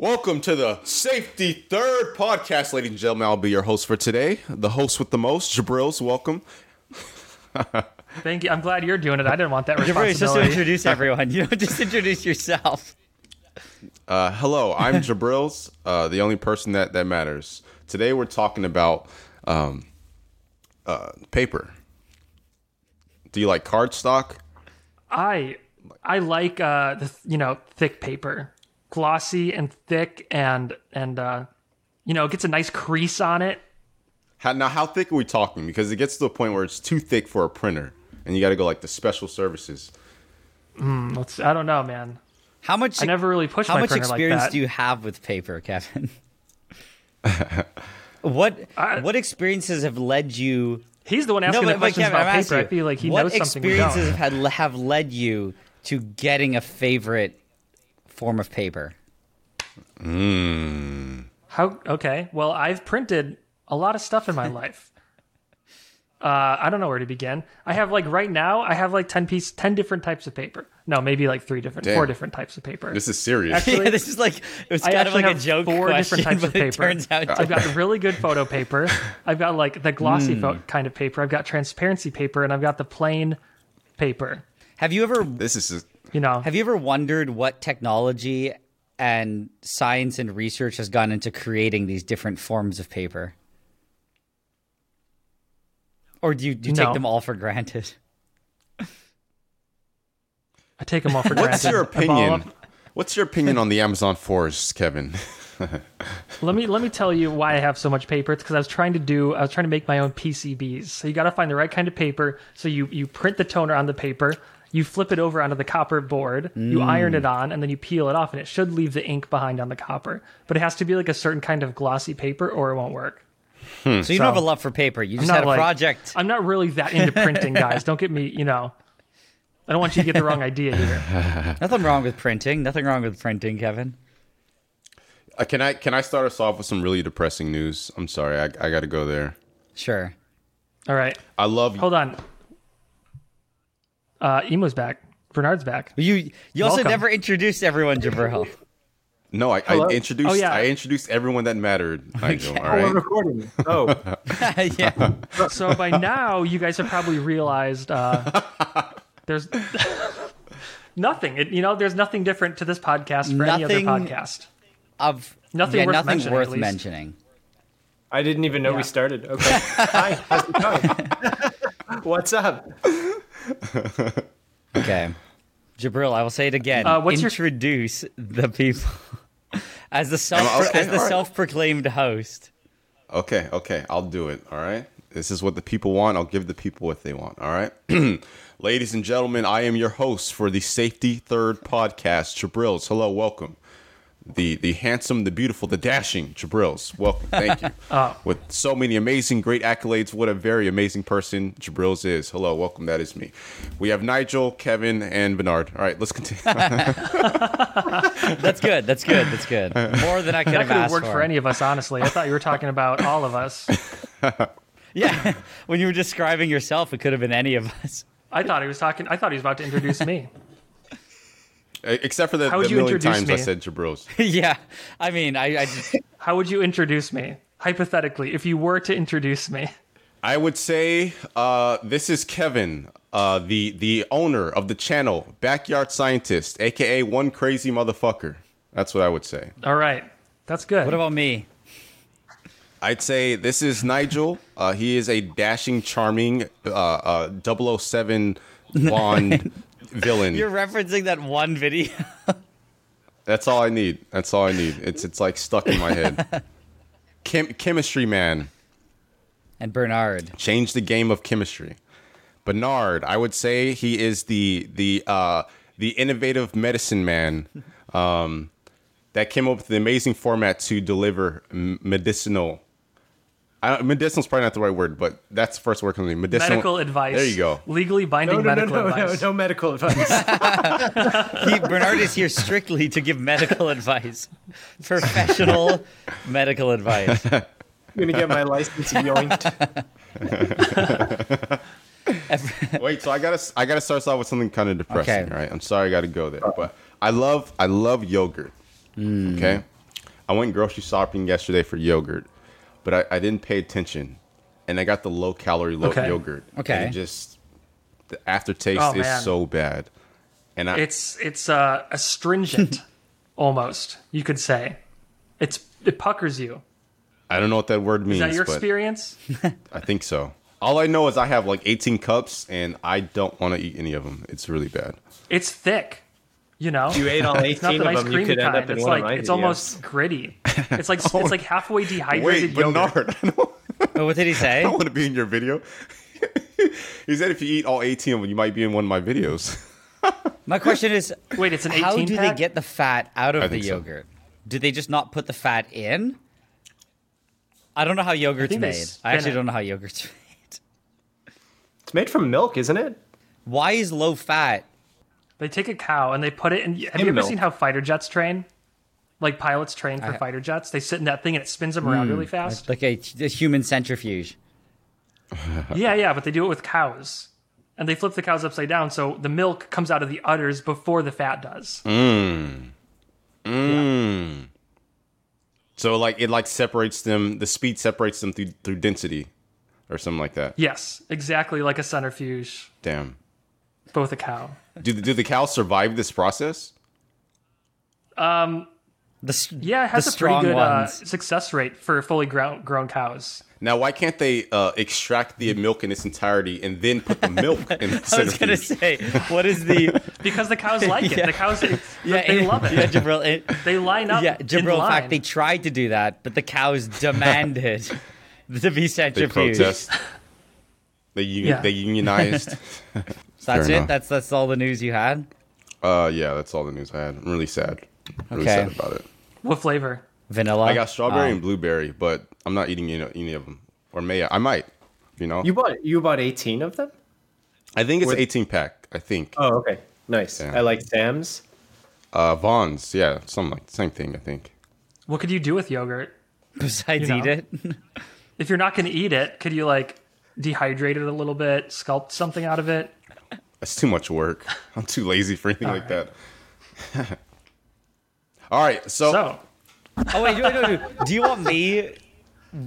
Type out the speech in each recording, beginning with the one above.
Welcome to the Safety Third podcast, ladies and gentlemen. I'll be your host for today. The host with the most, Jabrils. Welcome. Thank you. I'm glad you're doing it. I didn't want that You're just to responsibility. introduce everyone. You don't just introduce yourself. Uh, hello, I'm Jabrils, uh, the only person that, that matters. Today we're talking about um, uh, paper. Do you like cardstock? I I like uh the th- you know thick paper, glossy and thick, and and uh you know it gets a nice crease on it. How, now, how thick are we talking? Because it gets to the point where it's too thick for a printer, and you got to go like the special services. Let's, I don't know, man. How much? I never really pushed How my much printer like experience that. do you have with paper, Kevin? what I- What experiences have led you? He's the one asking no, the but, but questions Kevin, I'm about asking paper. I feel like he what knows something we experiences don't. have had have led you to getting a favorite form of paper? How? Okay. Well, I've printed a lot of stuff in my life. Uh, I don't know where to begin. I have like right now, I have like ten piece, ten different types of paper. No, maybe like three different, Damn. four different types of paper. This is serious. Actually- yeah, this is like it was I kind of actually like a have joke four question, different types of paper. turns out I've got really good photo paper. I've got like the glossy Hmm. pho- kind of paper. I've got transparency paper, and I've got the plain paper. Have you ever this is You know, Have you ever wondered what technology and science and research has gone into creating these different forms of paper? Or do you, do you take them all for granted? I take them all for granted What's granted. your opinion? What's your opinion on the Amazon forest, Kevin? Let me let me tell you why I have so much paper. It's because I was trying to do I was trying to make my own PCBs. So you got to find the right kind of paper. So you you print the toner on the paper, you flip it over onto the copper board, you iron it on, and then you peel it off, and it should leave the ink behind on the copper. But it has to be like a certain kind of glossy paper, or it won't work. So you So- don't have a love for paper. You just had a like- project. I'm not really that into printing, guys. Don't get me, you know. I don't want you to get the wrong idea here. Nothing wrong with printing. Nothing wrong with printing, Kevin. Uh, can I can I start us off with some really depressing news? I'm sorry, I, I got to go there. Sure. All right, I love hold on. Uh, Emo's back. Bernard's back. You you also Welcome. never introduced everyone, Jabril. No, I, I introduced. Oh, yeah. I introduced everyone that mattered. Nigel, all Oh, we're recording. Oh, yeah. So by now, you guys have probably realized uh, there's nothing. It, you know, there's nothing different to this podcast for any other podcast. Of Nothing yeah, worth nothing mentioning, worth at least. mentioning. I didn't even know Yeah. we started. Okay. Hi, how's it going? What's up? Okay. Jabril, I will say it again. Uh, what's your- Introduce the people as the self okay, as the all right. self-proclaimed host. Okay, okay, I'll do it. All right. This is what the people want. I'll give the people what they want. All right. Ladies and gentlemen, I am your host for the Safety Third podcast, Jabrils. Hello, welcome. The the handsome, the beautiful, the dashing Jabrils. Welcome. Thank you. Ah. With so many amazing, great accolades, what a very amazing person Jabrils is. Hello, welcome. That is me. We have Nigel, Kevin, and Bernard. All right, let's continue. That's good. That's good. That's good. More than I could That have could have asked worked for. for any of us, honestly. I thought you were talking about all of us. Yeah. when you were describing yourself, it could have been any of us. I thought he was talking. I thought he was about to introduce me. Except for the, How would the you million introduce times I me? said Jabrils. yeah. I mean, I, I just, How would you introduce me? Hypothetically, if you were to introduce me. I would say uh, this is Kevin, uh, the the owner of the channel, Backyard Scientist, aka One Crazy Motherfucker. That's what I would say. All right, that's good. what about me? I'd say this is Nigel. Uh, he is a dashing, charming uh, uh, 007 Bond villain. You're referencing that one video. That's all I need. That's all I need. It's it's like stuck in my head. Chem- chemistry man. and Bernard. change the game of chemistry. Bernard, I would say he is the the uh, the innovative medicine man um, that came up with the amazing format to deliver m- medicinal. I don't, medicinal is probably not the right word, but that's the first word coming to me. Medicinal. medical advice. There you go. Legally binding No, no, no, medical no, no, advice. no medical advice. He, Bernard is here strictly to give medical advice, professional medical advice. I'm gonna get my license yoinked. Wait, so I gotta I gotta start off with something kind of depressing, Okay. right? I'm sorry I gotta go there, but I love I love yogurt. Hmm. Okay, I went grocery shopping yesterday for yogurt, but I, I didn't pay attention, and I got the low calorie low Okay. yogurt. Okay. and it just the aftertaste Oh, is man. so bad, and I It's it's uh, astringent, almost you could say. It's it puckers you. I don't know what that word means. Is that your experience? I think so. All I know is I have like 18 cups, and I don't want to eat any of them. It's really bad. It's thick. You know, you ate all 18 of them, you creamy could end kind. up in It's one like of my it's videos. almost gritty. It's like it's like halfway dehydrated Wait, yogurt. Bernard, I don't, Oh, what did he say? I say? don't want to be in your video. he said if you eat all 18 of them, you might be in one of my videos. My question is, Wait, it's an 18 how do pack? they get the fat out of I the think so. yogurt? Do they just not put the fat in? I don't know how yogurt's think they made. spin I actually it. don't know how yogurt's made. It's made from milk, isn't it? Why is low fat? They take a cow and they put it in. Have you ever milk. seen how fighter jets train? Like pilots train for I- fighter jets. They sit in that thing and it spins them around really fast. Like a, a human centrifuge. Yeah, yeah, but they do it with cows. And they flip the cows upside down so the milk comes out of the udders before the fat does. Mm. So like it like separates them. The speed separates them through through density, or something like that. Yes, exactly like a centrifuge, Damn. But with a cow. Do the, do the cows survive this process? Um, The, Yeah, it has the a pretty good uh, success rate for fully grown, grown cows. Now, why can't they uh, extract the milk in its entirety and then put the milk in the I was gonna say, what is the? Because the cows like it. Yeah. The cows, they it- love it. Yeah, Jabril. It, They line up. yeah, in Jabril. In line. fact, they tried to do that, but the cows demanded to be They protest. They un- Yeah. they unionized. So that's Fair it. enough. That's that's all the news you had. uh, yeah, that's all the news I had. I'm really sad. Really Okay. sad about it. what flavor? Vanilla. I got strawberry Um, and blueberry, but I'm not eating any, any of them. Or may I? I might. You know. You bought you bought 18 of them? I think it's With- 18 pack. I think. Oh, okay. Nice. Yeah. I like Sam's. Uh, Vons. Yeah, some like same thing. I think. What could you do with yogurt? Besides you eat know. it. If you're not going to eat it, could you like dehydrate it a little bit, sculpt something out of it? That's too much work. I'm too lazy for anything like right. that. All right, so, So, Oh wait, wait, wait, wait. do you want me?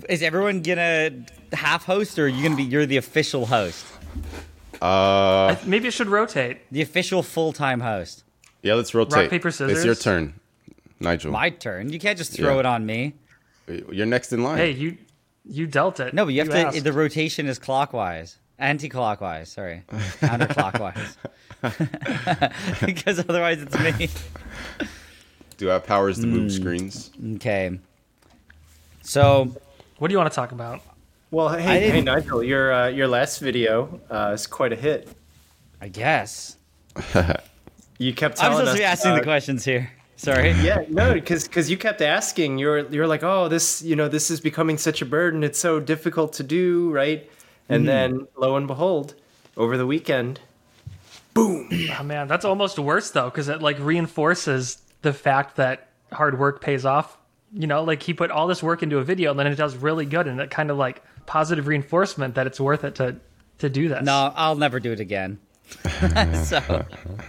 Is everyone gonna half host, or are you gonna be? You're the official host, uh, maybe it should rotate. the official full time host. yeah, let's rotate. Rock paper, scissors. It's your turn, Nigel. My turn. You can't just throw Yeah. it on me. You're next in line. Hey, you you dealt it. No, but you have to. asked. The rotation is clockwise, anti-clockwise. Sorry, counterclockwise. because otherwise, it's me. Do I have powers to move screens? Okay. So What do you want to talk about? Well, hey, hey Nigel, your uh, your last video uh, is quite a hit. I guess You kept I'm supposed us. to be asking the uh, questions here. Sorry. Yeah, no, because you kept asking. You're you're like, oh, this you know this is becoming such a burden. It's so difficult to do, right? And hmm. then lo and behold, over the weekend, boom. Oh man, that's almost worse though, because it like reinforces the fact that hard work pays off. You know, like he put all this work into a video, and then it does really good, and it kind of like positive reinforcement that it's worth it to to do this. No, I'll never do it again. so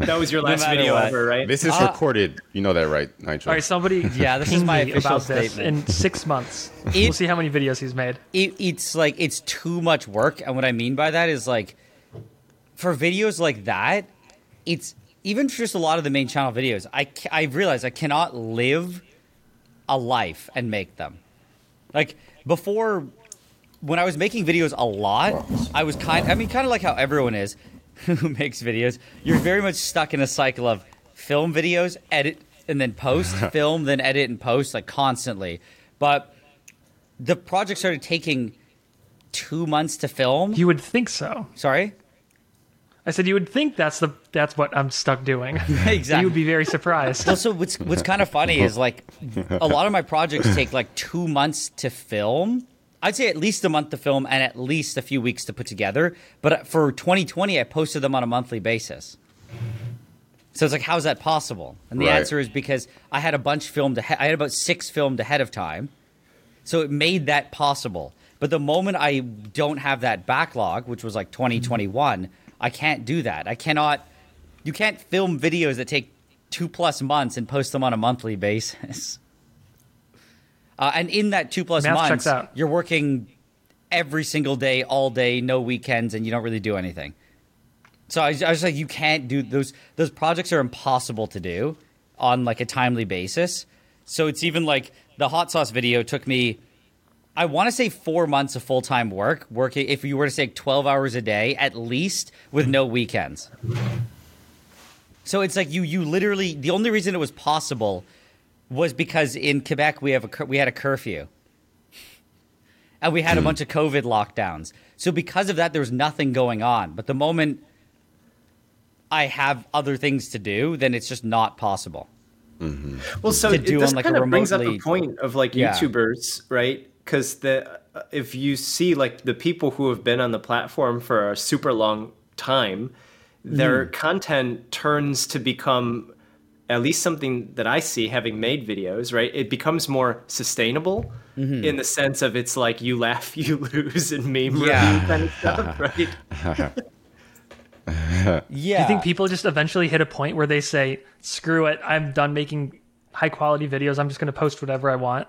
that was your last matter video what. ever, right? This is Uh, recorded. You know that, right, Nigel? All right, somebody Yeah, this is my official about this statement. in six months. It- we'll see how many videos he's made. it, it's like it's too much work and what i mean by that is like for videos like that it's even for just a lot of the main channel videos i i realize i cannot live a life and make them like before when i was making videos a lot i was kind i mean kind of like how everyone is who makes videos you're very much stuck in a cycle of film videos edit and then post film then edit and post like constantly but the project started taking two months to film. You would think so. Sorry, I said you would think that's the that's what I'm stuck doing. exactly. You would be very surprised. Also, what's what's kind of funny is like a lot of my projects take like two months to film. I'd say at least a month to film and at least a few weeks to put together. But for 2020, I posted them on a monthly basis. So it's like, how's that possible? And the Right. answer is because I had a bunch filmed. Ahead, I had about six filmed ahead of time, so it made that possible. But the moment I don't have that backlog, which was like 2021, I can't do that. I cannot. You can't film videos that take two plus months and post them on a monthly basis. Uh, and in that two plus Math months, you're working every single day, all day, no weekends, and you don't really do anything. So I, was- I was like, you can't do those. Those projects are impossible to do on like a timely basis. So it's even like the hot sauce video took me, I want to say four months of full time work, working. If you were to say twelve hours a day at least, with no weekends. So it's like you you literally the only reason it was possible was because in Quebec we have a we had a curfew. And we had a bunch of COVID lockdowns. So because of that there was nothing going on. But the moment I have other things to do, then it's just not possible. Well, so to it- do this on, like, a kind of brings up remotely- the point of like Yeah. YouTubers, right? Because the uh, if you see like the people who have been on the platform for a super long time, their Hmm. content turns to become at least something that I see having made videos, right? It becomes more sustainable Mm-hmm. in the sense of it's like you laugh, you lose, and meme Yeah. review kind of stuff, right? Yeah. Do you think people just eventually hit a point where they say, "Screw it, I'm done making high quality videos. I'm just going to post whatever I want."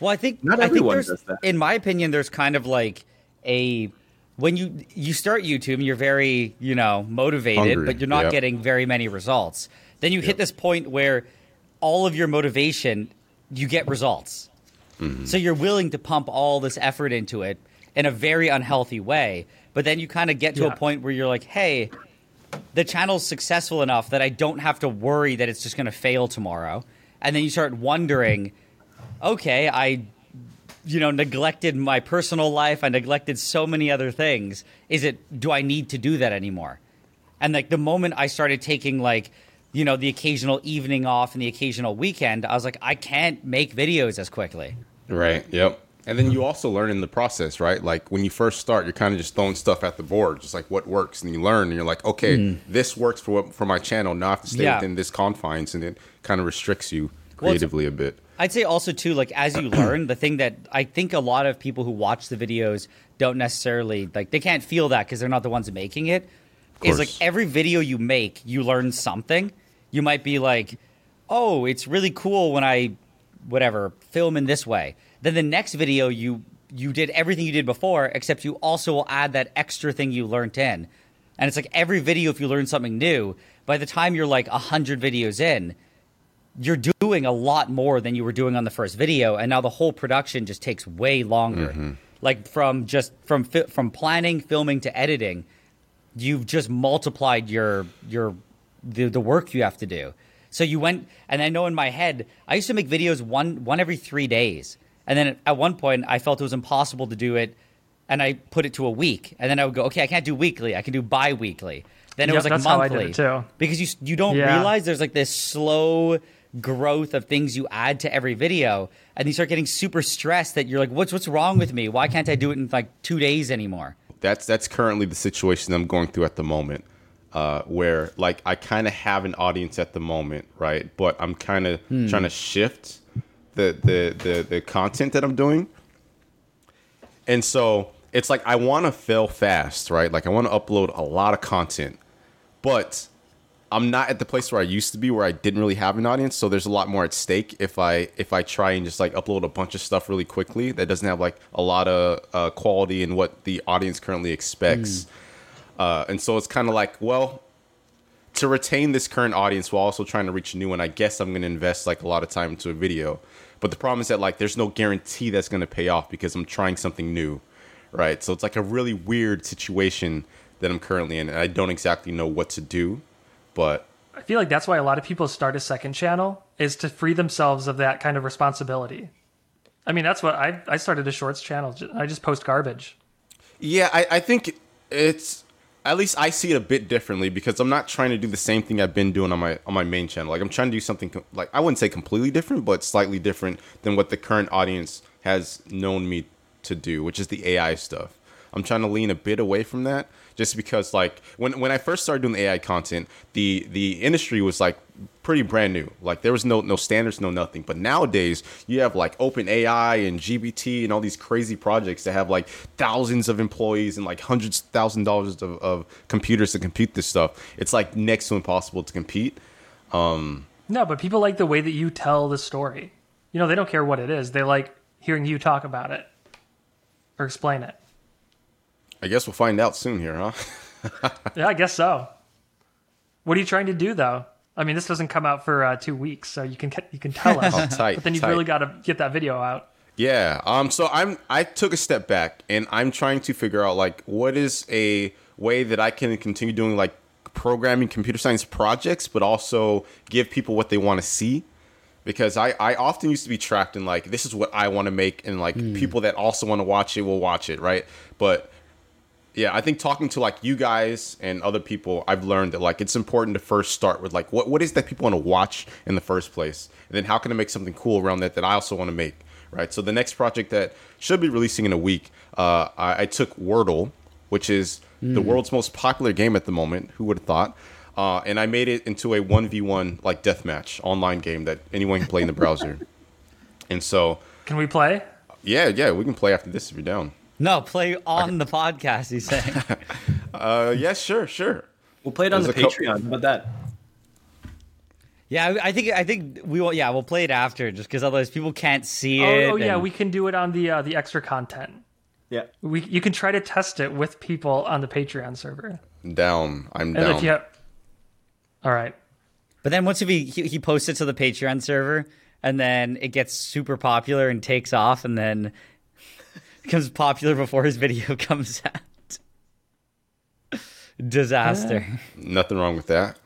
Well, I think Not I think everyone there's, does that. in my opinion, there's kind of like a when you you start YouTube and you're very you know motivated, Hungry, but you're not yep. getting very many results. Then you hit this point where all of your motivation, you get results. Mm-hmm. So you're willing to pump all this effort into it in a very unhealthy way. But then you kind of get to Yeah. a point where you're like, hey, the channel's successful enough that I don't have to worry that it's just going to fail tomorrow. And then you start wondering, okay, I you know neglected my personal life, I neglected so many other things. Is it do I need to do that anymore? And like the moment I started taking like you know the occasional evening off and the occasional weekend, I was like I can't make videos as quickly. Right. Yep. And then you also learn in the process, right? Like when you first start, you're kind of just throwing stuff at the board, just like what works, and you learn, and you're like, okay, hmm. this works for what, for my channel. Now I have to stay. Yeah. within this confines, and it kind of restricts you Well, creatively a bit. I'd say also too, like as you learn, the thing that I think a lot of people who watch the videos don't necessarily like they can't feel that because they're not the ones making it. Is like every video you make, you learn something. You might be like, "Oh, it's really cool when I, whatever, film in this way." Then the next video you you did everything you did before, except you also will add that extra thing you learned in. And it's like every video, if you learn something new, by the time you're like a hundred videos in, you're doing a lot more than you were doing on the first video and now the whole production just takes way longer. Mm-hmm. Like from just from from planning filming to editing you've just multiplied your your the, the work you have to do. So you went and i know in my head i used to make videos one one every three days. And then at one point i felt it was impossible to do it and i put it to a week. And then i would go okay i can't do weekly. I can do bi-weekly. Then it Yep, was like that's how I monthly. too. because you you don't Yeah. realize there's like this slow growth of things you add to every video and you start getting super stressed that you're like what's what's wrong with me? Why can't i do it in like 2 days anymore? That's that's currently the situation I'm going through at the moment, uh, where like I kind of have an audience at the moment, right? But I'm kind of trying to shift the, the the the content that I'm doing, and so it's like I want to fail fast, right? Like I want to upload a lot of content, but I'm not at the place where I used to be, where I didn't really have an audience. So there's a lot more at stake if I if I try and just like upload a bunch of stuff really quickly that doesn't have like a lot of uh, quality and what the audience currently expects. Uh, and so it's kind of like, well, to retain this current audience while also trying to reach a new one, I guess I'm going to invest like a lot of time into a video. But the problem is that like there's no guarantee that's going to pay off because I'm trying something new, right? So it's like a really weird situation that I'm currently in, and I don't exactly know what to do. But I feel like that's why a lot of people start a second channel is to free themselves of that kind of responsibility. I mean, that's what I I started a shorts channel. I just post garbage. Yeah, I, I think it's at least I see it a bit differently because I'm not trying to do the same thing I've been doing on my on my main channel. Like I'm trying to do something com- like I wouldn't say completely different, but slightly different than what the current audience has known me to do, which is the AI stuff. I'm trying to lean a bit away from that just because like when when I first started doing AI content, the the industry was like pretty brand new. Like there was no no standards, no nothing. But nowadays you have like OpenAI and GPT and all these crazy projects that have like thousands of employees and like hundreds of thousand dollars of, of computers to compute this stuff. It's like next to impossible to compete. Um No, but people like the way that you tell the story. You know, they don't care what it is. They like hearing you talk about it or explain it. I guess we'll find out soon here, huh? Yeah, I guess so. What are you trying to do though? I mean, this doesn't come out for uh, two weeks, so you can you can tell us. Oh, tight, but then you've tight. really got to get that video out. Yeah. Um. So I'm. I took a step back, and I'm trying to figure out like what is a way that I can continue doing like programming, computer science projects, but also give people what they want to see. Because I, I often used to be trapped in like this is what I want to make, and like people that also want to watch it will watch it, right? But yeah, I think talking to like you guys and other people, I've learned that like it's important to first start with like what what is that people want to watch in the first place, and then how can I make something cool around that that I also want to make, right? So the next project that should be releasing in a week, uh, I, I took Wordle, which is the world's most popular game at the moment. Who would have thought? Uh, and I made it into a one v one like deathmatch online game that anyone can play in the browser. And so, Can we play? yeah, yeah, we can play after this if you're down. No, play on the podcast. He's saying. Uh, yeah, sure, sure. We'll play it on the There's a cou- Patreon. How about that? yeah, I I think I think we will. Yeah, we'll play it after, just because otherwise people can't see Oh, it. oh yeah, and- we can do it on the uh, the extra content. Yeah. We you can try to test it with people on the Patreon server. Down. I'm And down. if you have, all right, But then once if he, he he posts it to the Patreon server, and then it gets super popular and takes off, and then becomes popular before his video comes out. Disaster. Nothing wrong with that.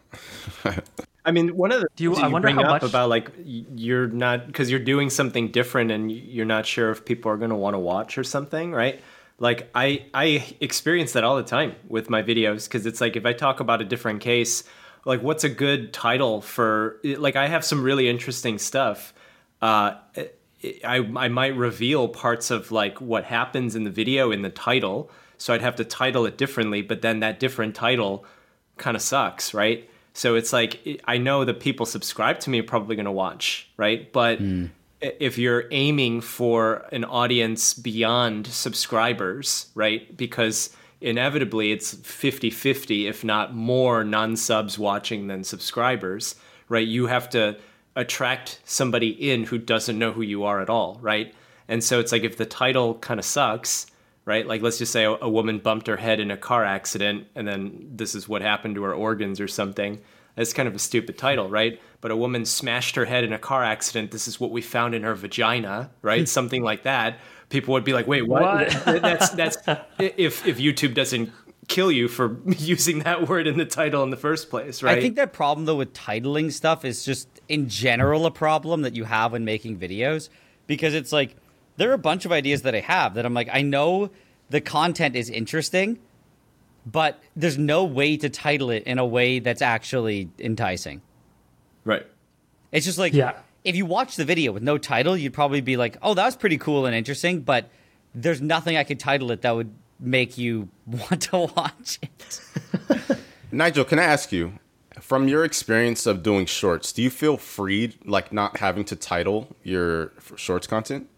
I mean, one of the Do you- things I wonder bring how up much- about like you're not because you're doing something different and you're not sure if people are going to want to watch or something, right? Like I I experience that all the time with my videos because it's like if I talk about a different case, like what's a good title for like I have some really interesting stuff. Uh, I I might reveal parts of like what happens in the video in the title, so I'd have to title it differently. But then that different title kind of sucks, right? So it's like I know the people subscribe to me are probably going to watch, right? But hmm. i- if you're aiming for an audience beyond subscribers, right? Because inevitably it's 50-50 if not more non-subs watching than subscribers, right? You have to attract somebody in who doesn't know who you are at all, right? And so it's like if the title kind of sucks, right? Like let's just say a, a woman bumped her head in a car accident and then this is what happened to her organs or something. That's kind of a stupid title, right? But a woman smashed her head in a car accident. This is what we found in her vagina, right? Something like that. People would be like, "Wait, what?" What? that's that's if if YouTube doesn't kill you for using that word in the title in the first place, right? I think that problem though with titling stuff is just in general a problem that you have when making videos because it's like there are a bunch of ideas that I have that I'm like I know the content is interesting but there's no way to title it in a way that's actually enticing. right. It's just like Yeah. if you watch the video with no title, you'd probably be like, "Oh, that was pretty cool and interesting," but there's nothing I could title it that would make you want to watch it. Nigel, can I ask you, from your experience of doing shorts, do you feel freed, like not having to title your shorts content?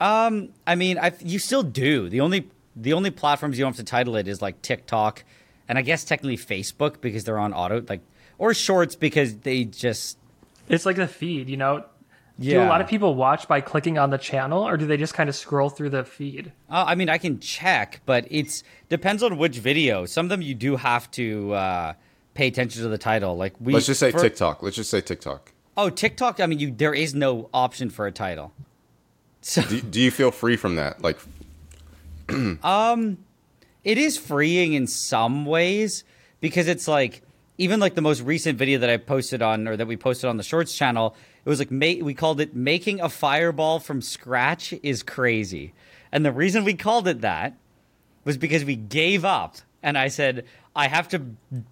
Um, I mean, I you still do. The only the only platforms you don't have to title it is like TikTok, and I guess technically Facebook because they're on auto like or Shorts because they just it's like the feed. You know, do a lot of people watch by clicking on the channel, or do they just kind of scroll through the feed? Uh, I mean, I can check, but it's depends on which video. Some of them you do have to uh, pay attention to the title. Like we Let's just say for- TikTok. Let's just say TikTok. Oh, TikTok. I mean, you there is no option for a title. So Do, do you feel free from that? Like, um, it is freeing in some ways because it's like even like the most recent video that I posted on or that we posted on the Shorts channel. It was like ma- we called it "Making a Fireball from Scratch is Crazy," and the reason we called it that was because we gave up and I said, I have to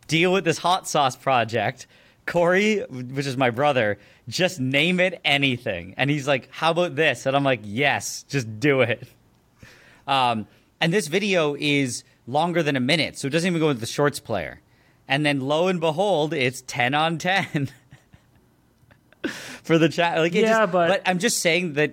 deal with this hot sauce project. Corey, which is my brother, just name it anything. And he's like, How about this? And I'm like, Yes, just do it. Um, and this video is longer than a minute, so it doesn't even go into the shorts player. And then lo and behold, it's 10 on 10 for the chat. Like, it Yeah, just- but- I'm just saying that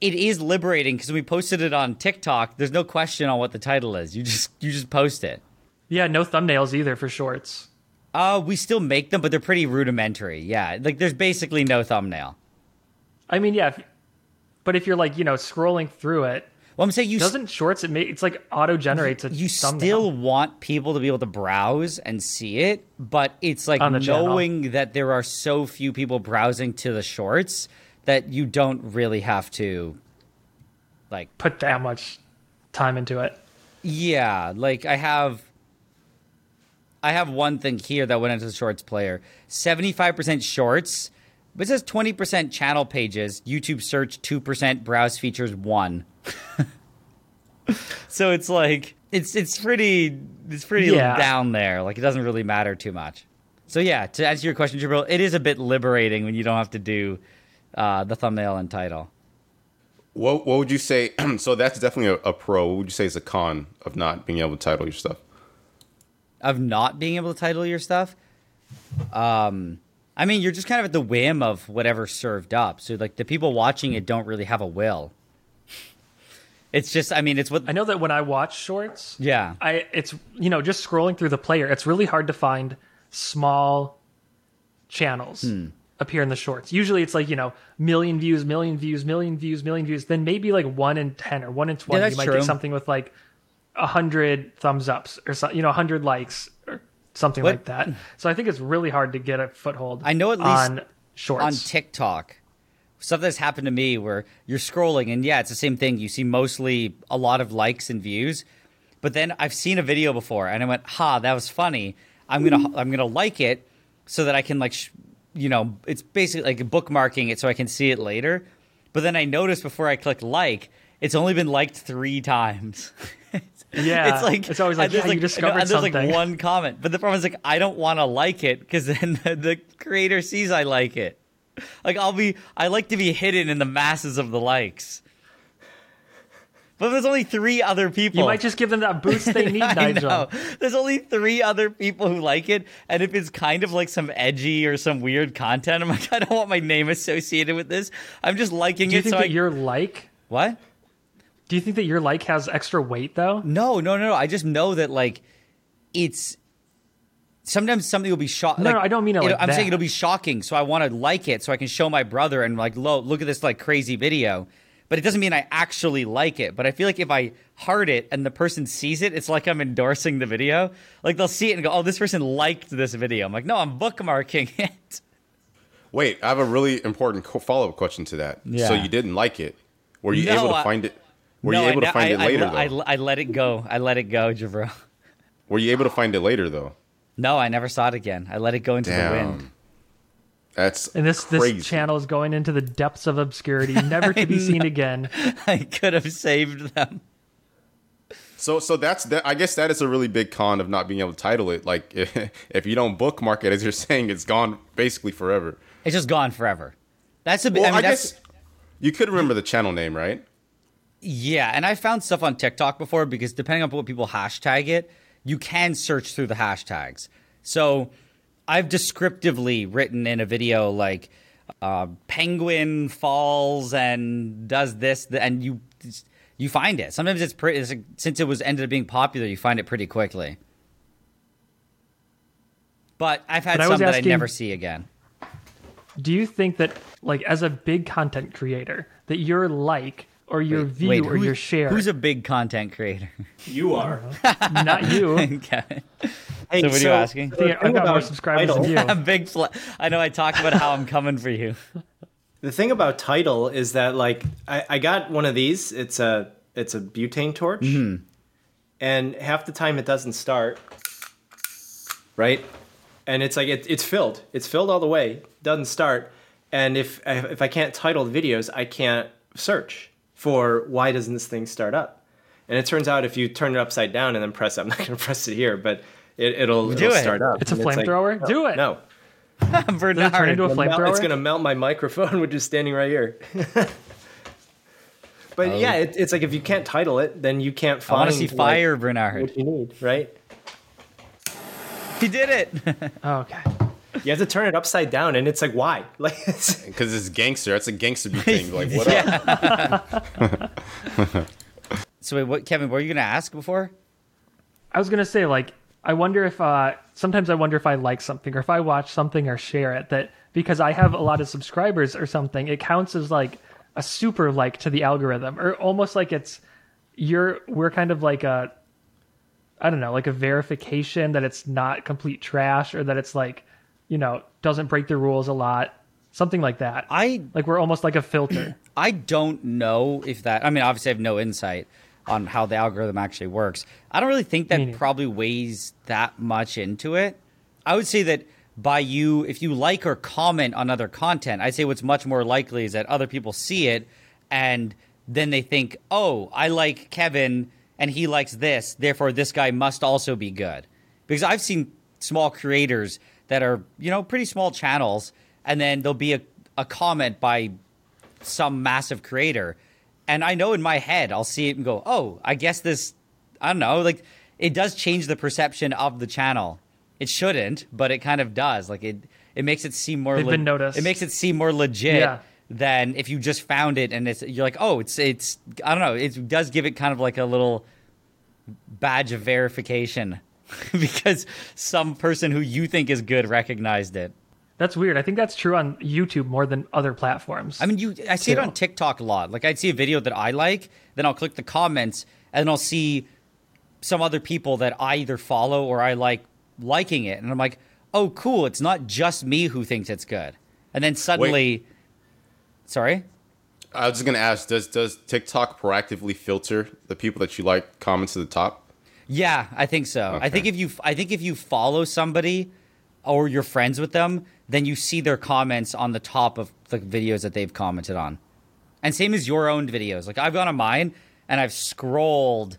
it is liberating because we posted it on TikTok. There's no question on what the title is. You just you just post it. Yeah, no thumbnails either for shorts. Uh, we still make them, but they're pretty rudimentary. Yeah, like there's basically no thumbnail. I mean, yeah, if, but if you're like you know scrolling through it, Well, I'm saying you doesn't shorts it make it's like auto generates a you still want people to be able to browse and see it, but it's like the channel. knowing that there are so few people browsing to the shorts that you don't really have to like put that much time into it. yeah, like I have I have one thing here that went into the shorts player. 75% shorts, but it says 20% channel pages, YouTube search 2%, browse features 1. so it's like it's it's pretty it's pretty Yeah. down there. Like it doesn't really matter too much. So yeah, to answer your question, Jabril, it is a bit liberating when you don't have to do uh, the thumbnail and title. What what would you say? so that's definitely a, a pro. What would you say is a con of not being able to title your stuff? of not being able to title your stuff. Um, I mean, you're just kind of at the whim of whatever's served up. So, like, the people watching it don't really have a will. It's just, I mean, it's what. I know that when I watch shorts, Yeah. I it's you know just scrolling through the player, it's really hard to find small channels Hmm. appear in the shorts. Usually, it's like you know million views, million views, million views, million views. Then maybe like one in ten or one in twenty, that's you might true. get something with like a hundred thumbs ups or so, you know a hundred likes or something What- like that. So I think it's really hard to get a foothold. I know at least on shorts. on TikTok, stuff that's happened to me where you're scrolling and yeah, it's the same thing. You see mostly a lot of likes and views, but then I've seen a video before and I went, "Ha, that was funny. I'm gonna I'm gonna like it so that I can like, sh- you know, it's basically like bookmarking it so I can see it later." But then I noticed before I click like, it's only been liked three times. Yeah, it's like it's always like, yeah, you discovered and there's like one comment, but the problem is like I don't want to like it because then the, the creator sees I like it. Like I'll be, I like to be hidden in the masses of the likes. But there's only three other people. you might just give them that boost they need, I Nigel. know. There's only three other people who like it, and if it's kind of like some edgy or some weird content, I'm like, I don't want my name associated with this. I'm just liking it. Do you it. think so that I, your like? what? Do you think that your like has extra weight though? No, no, no, no. I just know that like it's sometimes something will be shocking. No, no, I don't mean it like I'm saying it'll be shocking, so I want to like it so I can show my brother and like, lo, look at this like crazy video. But it doesn't mean I actually like it. But I feel like if I heart it and the person sees it, it's like I'm endorsing the video. Like they'll see it and go, "Oh, this person liked this video." I'm like, "No, I'm bookmarking it." Wait, I have a really important follow up question to that. Yeah. So you didn't like it? Were you No, able to I- find it? Were no, you able I, to find I, it later I, though? I, I let it go. I let it go, Javro. Were you able to find it later though? No, I never saw it again. I let it go into the wind. That's And this crazy. this channel is going into the depths of obscurity, never to be seen again. I could have saved them. So so that's that. I guess that is a really big con of not being able to title it. Like if, if you don't bookmark it, as you're saying, it's gone basically forever. It's just gone forever. That's a bit. Well, I I, mean, that's, guess you could remember the channel name, right? Yeah, and I found stuff on TikTok before because depending on what people hashtag it, you can search through the hashtags. So I've descriptively written in a video like uh, penguin falls and does this, and you you find it. Sometimes it's pretty it's, since it was ended up being popular, you find it pretty quickly. But I've had But some was that I never see again. Do you think that, like, as a big content creator, that you're like or your view or your share, Who's a big content creator? You are. not you? I Kevin. Hey, So what are you asking? think I've got more subscribers than you. A big. Fl- I know. I talked about how I'm coming for you. The thing about title is that like I, I got one of these. It's a it's a butane torch, mm-hmm. and half the time it doesn't start. Right, and it's like it, it's filled. It's filled all the way. Doesn't start, and if if I can't title the videos, I can't search for why doesn't this thing start up. And it turns out if you turn it upside down and then press, I'm not going to press it here, but it, it'll, Do it'll it. start up. It's a And like, flamethrower? no, Do it. No, Bernard. Does it turn into a flamethrower? It's going to melt my microphone, which is standing right here. but Oh. yeah, it, it's like if you can't title it, then you can't I find want to see like, fire, Bernard. what you need, right? He did it. Oh, okay. You have to turn it upside down, and it's like why? Like, Because it's gangster. That's a gangster thing. Like what up? so wait, what, Kevin? What were you gonna ask before? I was gonna say, like, I wonder if uh, sometimes I wonder if I like something or if I watch something or share it that because I have a lot of subscribers or something, it counts as like a super like to the algorithm, or almost like it's you're we're kind of like a I don't know, like a verification that it's not complete trash or that it's like, you know, doesn't break the rules a lot. Something like that. I like we're almost like a filter. I don't know if that. I mean, obviously, I have no insight on how the algorithm actually works. I don't really think that probably weighs that much into it. I would say that by you, if you like or comment on other content, I'd say what's much more likely is that other people see it and then they think, oh, I like Kevin and he likes this, therefore this guy must also be good. Because I've seen small creators that are, you know, pretty small channels, and then there'll be a, a comment by some massive creator. And I know in my head, I'll see it and go, oh, I guess this, I don't know, like it does change the perception of the channel. It shouldn't, but it kind of does. Like it, it makes it seem more. They've been noticed. It makes it seem more legit Yeah. than if you just found it and it's you're like, oh, it's it's. I don't know. It does give it kind of like a little badge of verification because some person who you think is good recognized it. That's weird. I think that's true on YouTube more than other platforms. I mean, you. I see it on TikTok a lot. Like, I'd see a video that I like, then I'll click the comments, and I'll see some other people that I either follow or I like liking it, and I'm like, oh, cool. It's not just me who thinks it's good. And then suddenly, sorry. I was just gonna ask: Does does TikTok proactively filter the people that you like comments to the top? Yeah, I think so. I think if you, I think if you follow somebody or you're friends with them, then you see their comments on the top of the videos that they've commented on. And same as your own videos. Like I've gone on mine and I've scrolled,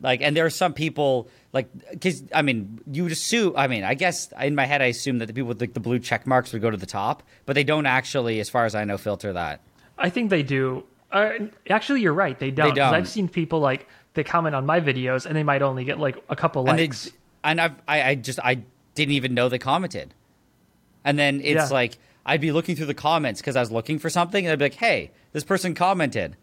like, and there are some people like, because I mean, you would assume. I mean, I guess in my head I assume that the people with like, the blue check marks would go to the top, but they don't actually, as far as I know, filter that. I think they do. Uh, actually, you're right. They don't. 'cause don't. I've seen people like they comment on my videos and they might only get like a couple and likes. and I've, I, I just I didn't even know they commented, and then it's Yeah. like I'd be looking through the comments because I was looking for something, and I'd be like, "Hey, this person commented," and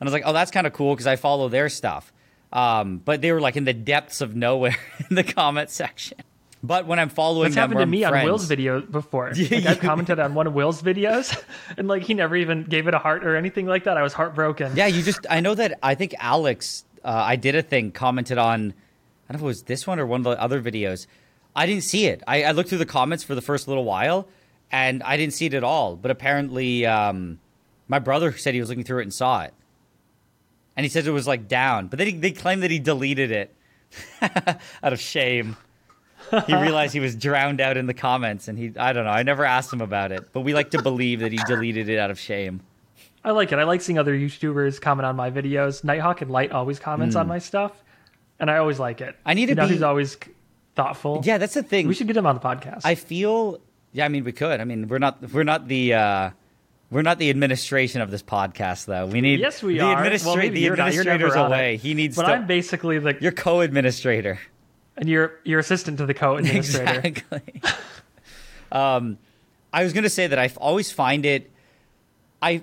I was like, "Oh, that's kind of cool because I follow their stuff." Um, but they were like in the depths of nowhere in the comment section. But when I'm following It's them, happened to me on Will's video before. Like you- commented on one of Will's videos, and like he never even gave it a heart or anything like that. I was heartbroken. Yeah, you just I know that I think Alex uh, I did a thing commented on I don't know if it was this one or one of the other videos. I didn't see it. I, I looked through the comments for the first little while and I didn't see it at all. But apparently um, my brother said he was looking through it and saw it. And he said it was like down. But then he, they claimed that he deleted it out of shame. he realized he was drowned out in the comments and he I don't know. I never asked him about it. But we like to believe that he deleted it out of shame. I like it. I like seeing other YouTubers comment on my videos. NightHawkInLight always comments on my stuff, and I always like it. Hmm. I need to you know, be- He's always thoughtful. Yeah, that's the thing. we should get him on the podcast. I feel yeah, I mean we could. I mean we're not we're not the uh we're not the administration of this podcast though. We need yes, we the are. administra- well, the you're administrator's away. it. He needs But to I'm basically the you're co-administrator. and you're your assistant to the co-administrator. Exactly. um I was going to say that I always find it I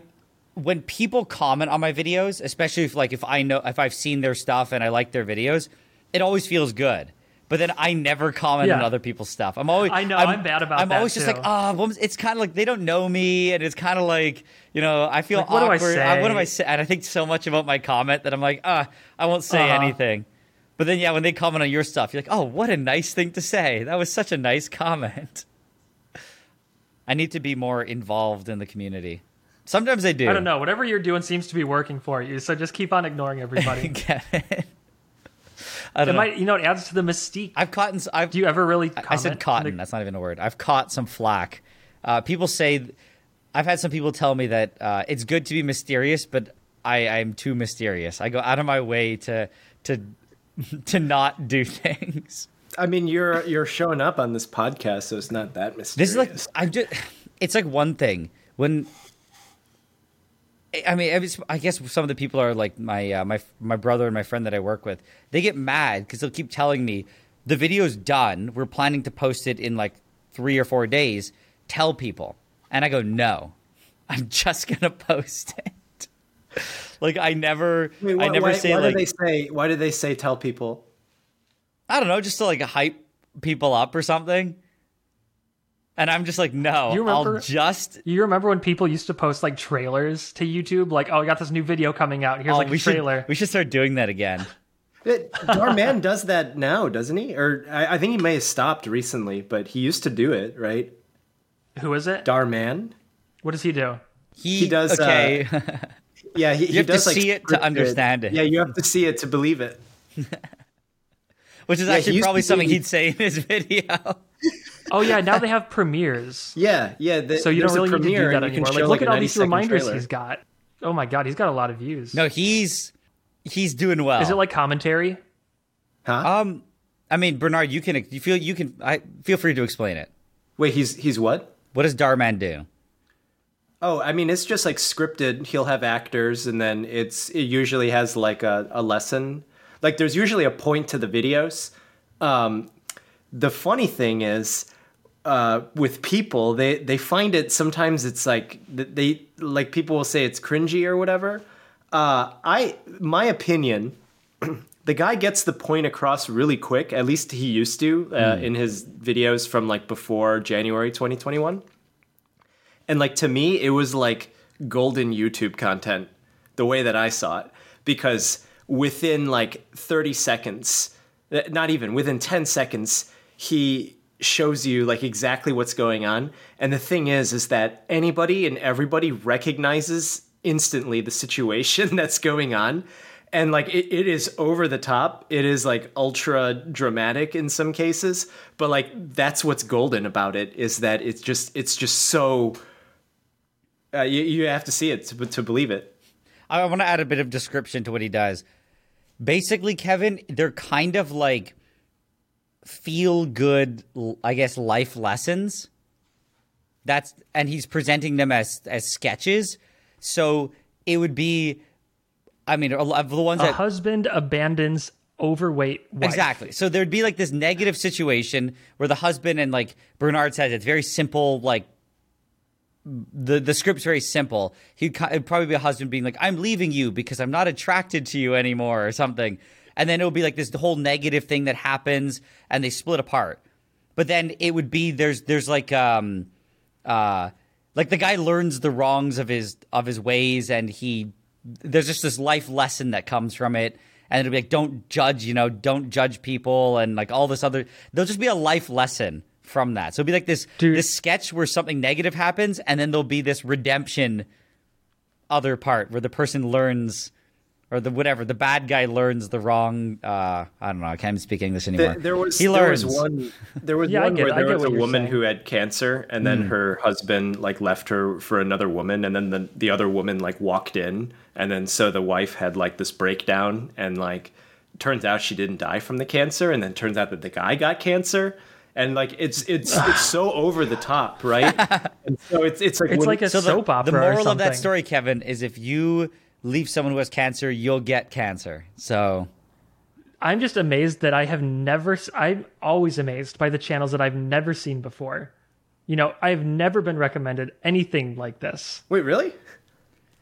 when people comment on my videos, especially if like if I know if I've seen their stuff and I like their videos, it always feels good. But then I never comment on other people's stuff. I'm always I know, I'm bad about I'm always just like, ah, well, it's kind of like they don't know me, and it's kind of like you know I feel Like, what do I awkward. Uh, what do? I say? And I think so much about my comment that I'm like, ah, I won't say Uh-huh. anything. But then yeah, when they comment on your stuff, you're like, oh, what a nice thing to say. That was such a nice comment. I need to be more involved in the community. Sometimes I do. I don't know. Whatever you're doing seems to be working for you. So just keep on ignoring everybody. Get it? I don't know. might, you know, it adds to the mystique. I've caught. s- I've. Do you ever really? I said cotton. the- That's not even a word. I've caught some flack. Uh, people say, I've had some people tell me that uh, it's good to be mysterious, but I, I'm too mysterious. I go out of my way to to to not do things. I mean, you're you're showing up on this podcast, so it's not that mysterious. This is like I'm just. It's like one thing when. I mean, I guess some of the people are like my uh, my my brother and my friend that I work with. They get mad because they'll keep telling me the video's done. We're planning to post it in like three or four days. Tell people, and I go, no, I'm just gonna post it. like I never, Wait, I never why, say why like do they say? Why do they say tell people? I don't know, just to like hype people up or something. And I'm just like, no, You remember- I'll just. You remember when people used to post like trailers to YouTube, like, "Oh, I got this new video coming out. Here's Oh, like a we trailer." should we should start doing that again. It, Darman does that now, doesn't he? Or I, I think he may have stopped recently, but he used to do it, right? Who is it? Darman. What does he do? He, He does, uh, Okay, Yeah, he, he have to does like see it to understand it. Yeah, you have to see it to believe it. which is Yeah, actually probably something be- he'd say in his video. Oh yeah, now they have premieres. Yeah, yeah. The, So you don't really a need to do that and you can anymore. Like, look a at all these reminders trailer. he's got. Oh my god, he's got a lot of views. no, he's he's doing well. Is it like commentary? Huh? um? I mean, Bernard, you can you feel you can I feel free to explain it. Wait, he's he's what? What does Dhar Mann do? Oh, I mean, it's just like scripted. He'll have actors, and then it's it usually has like a, a lesson. Like there's usually a point to the videos. Um, the funny thing is, uh, with people, they they find it sometimes it's like they like people will say it's cringy or whatever. Uh, I my opinion, the guy gets the point across really quick. At least he used to uh, in his videos from like before January 2021. And like to me, it was like golden YouTube content, the way that I saw it, because within like 30 seconds, eh, not even within 10 seconds, he shows you like exactly what's going on. And the thing is, is that anybody and everybody recognizes instantly the situation that's going on. And like it, it is over the top. It is like ultra dramatic in some cases, but like that's what's golden about it is that it's just it's just so uh, you, you have to see it to, to believe it. I want to add a bit of description to what he does. Basically, Kevin, they're kind of like feel good, I guess, life lessons. That's and he's presenting them as as sketches. So it would be, I mean, of the ones A that husband abandons overweight wife. Exactly. So there'd be like this negative situation where the husband and like Bernard says it's very simple. Like the the script's very simple. he'd it'd probably be a husband being like, "I'm leaving you because I'm not attracted to you anymore" or something, and then it'll be like this whole negative thing that happens, and they split apart. But then it would be there's there's like um uh like the guy learns the wrongs of his of his ways and he there's just this life lesson that comes from it and it'll be like don't judge you know don't judge people and like all this other there'll just be a life lesson from that so it'll be like this Dude. this sketch where something negative happens and then there'll be this redemption other part where the person learns or the whatever the bad guy learns the wrong uh i don't know i can't even speak english anymore. There, there was he there was one there was Yeah, one get where there was a woman saying. who had cancer and then her husband like left her for another woman and then the, the other woman like walked in and then so the wife had like this breakdown and like turns out she didn't die from the cancer and then turns out that the guy got cancer and like it's it's it's so over the top right? And so it's it's like It's when- like a so the, soap opera. the or moral of that story kevin is if you leave someone who has cancer you'll get cancer so I'm just amazed that I have never. I'm always amazed by the channels that I've never seen before. You know, I've never been recommended anything like this. wait really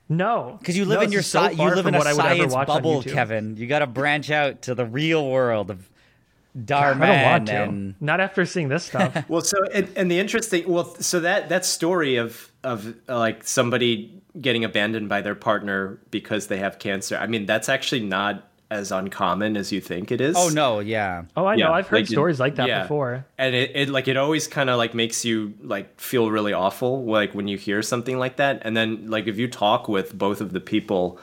No, Because you live No, in your so sci- you live in a what I would ever science watch bubble, Kevin. You got to branch out to the real world of I don't want Dhar Mann to. and Not after seeing this stuff. Well, so and, and the interesting, well, so that that story of of uh, like somebody getting abandoned by their partner because they have cancer. I mean, that's actually not as uncommon as you think it is. oh no, yeah, Oh, I know. I've heard like stories like that yeah. before. and it, it like it always kind of like makes you like feel really awful like when you hear something like that and then like if you talk with both of the people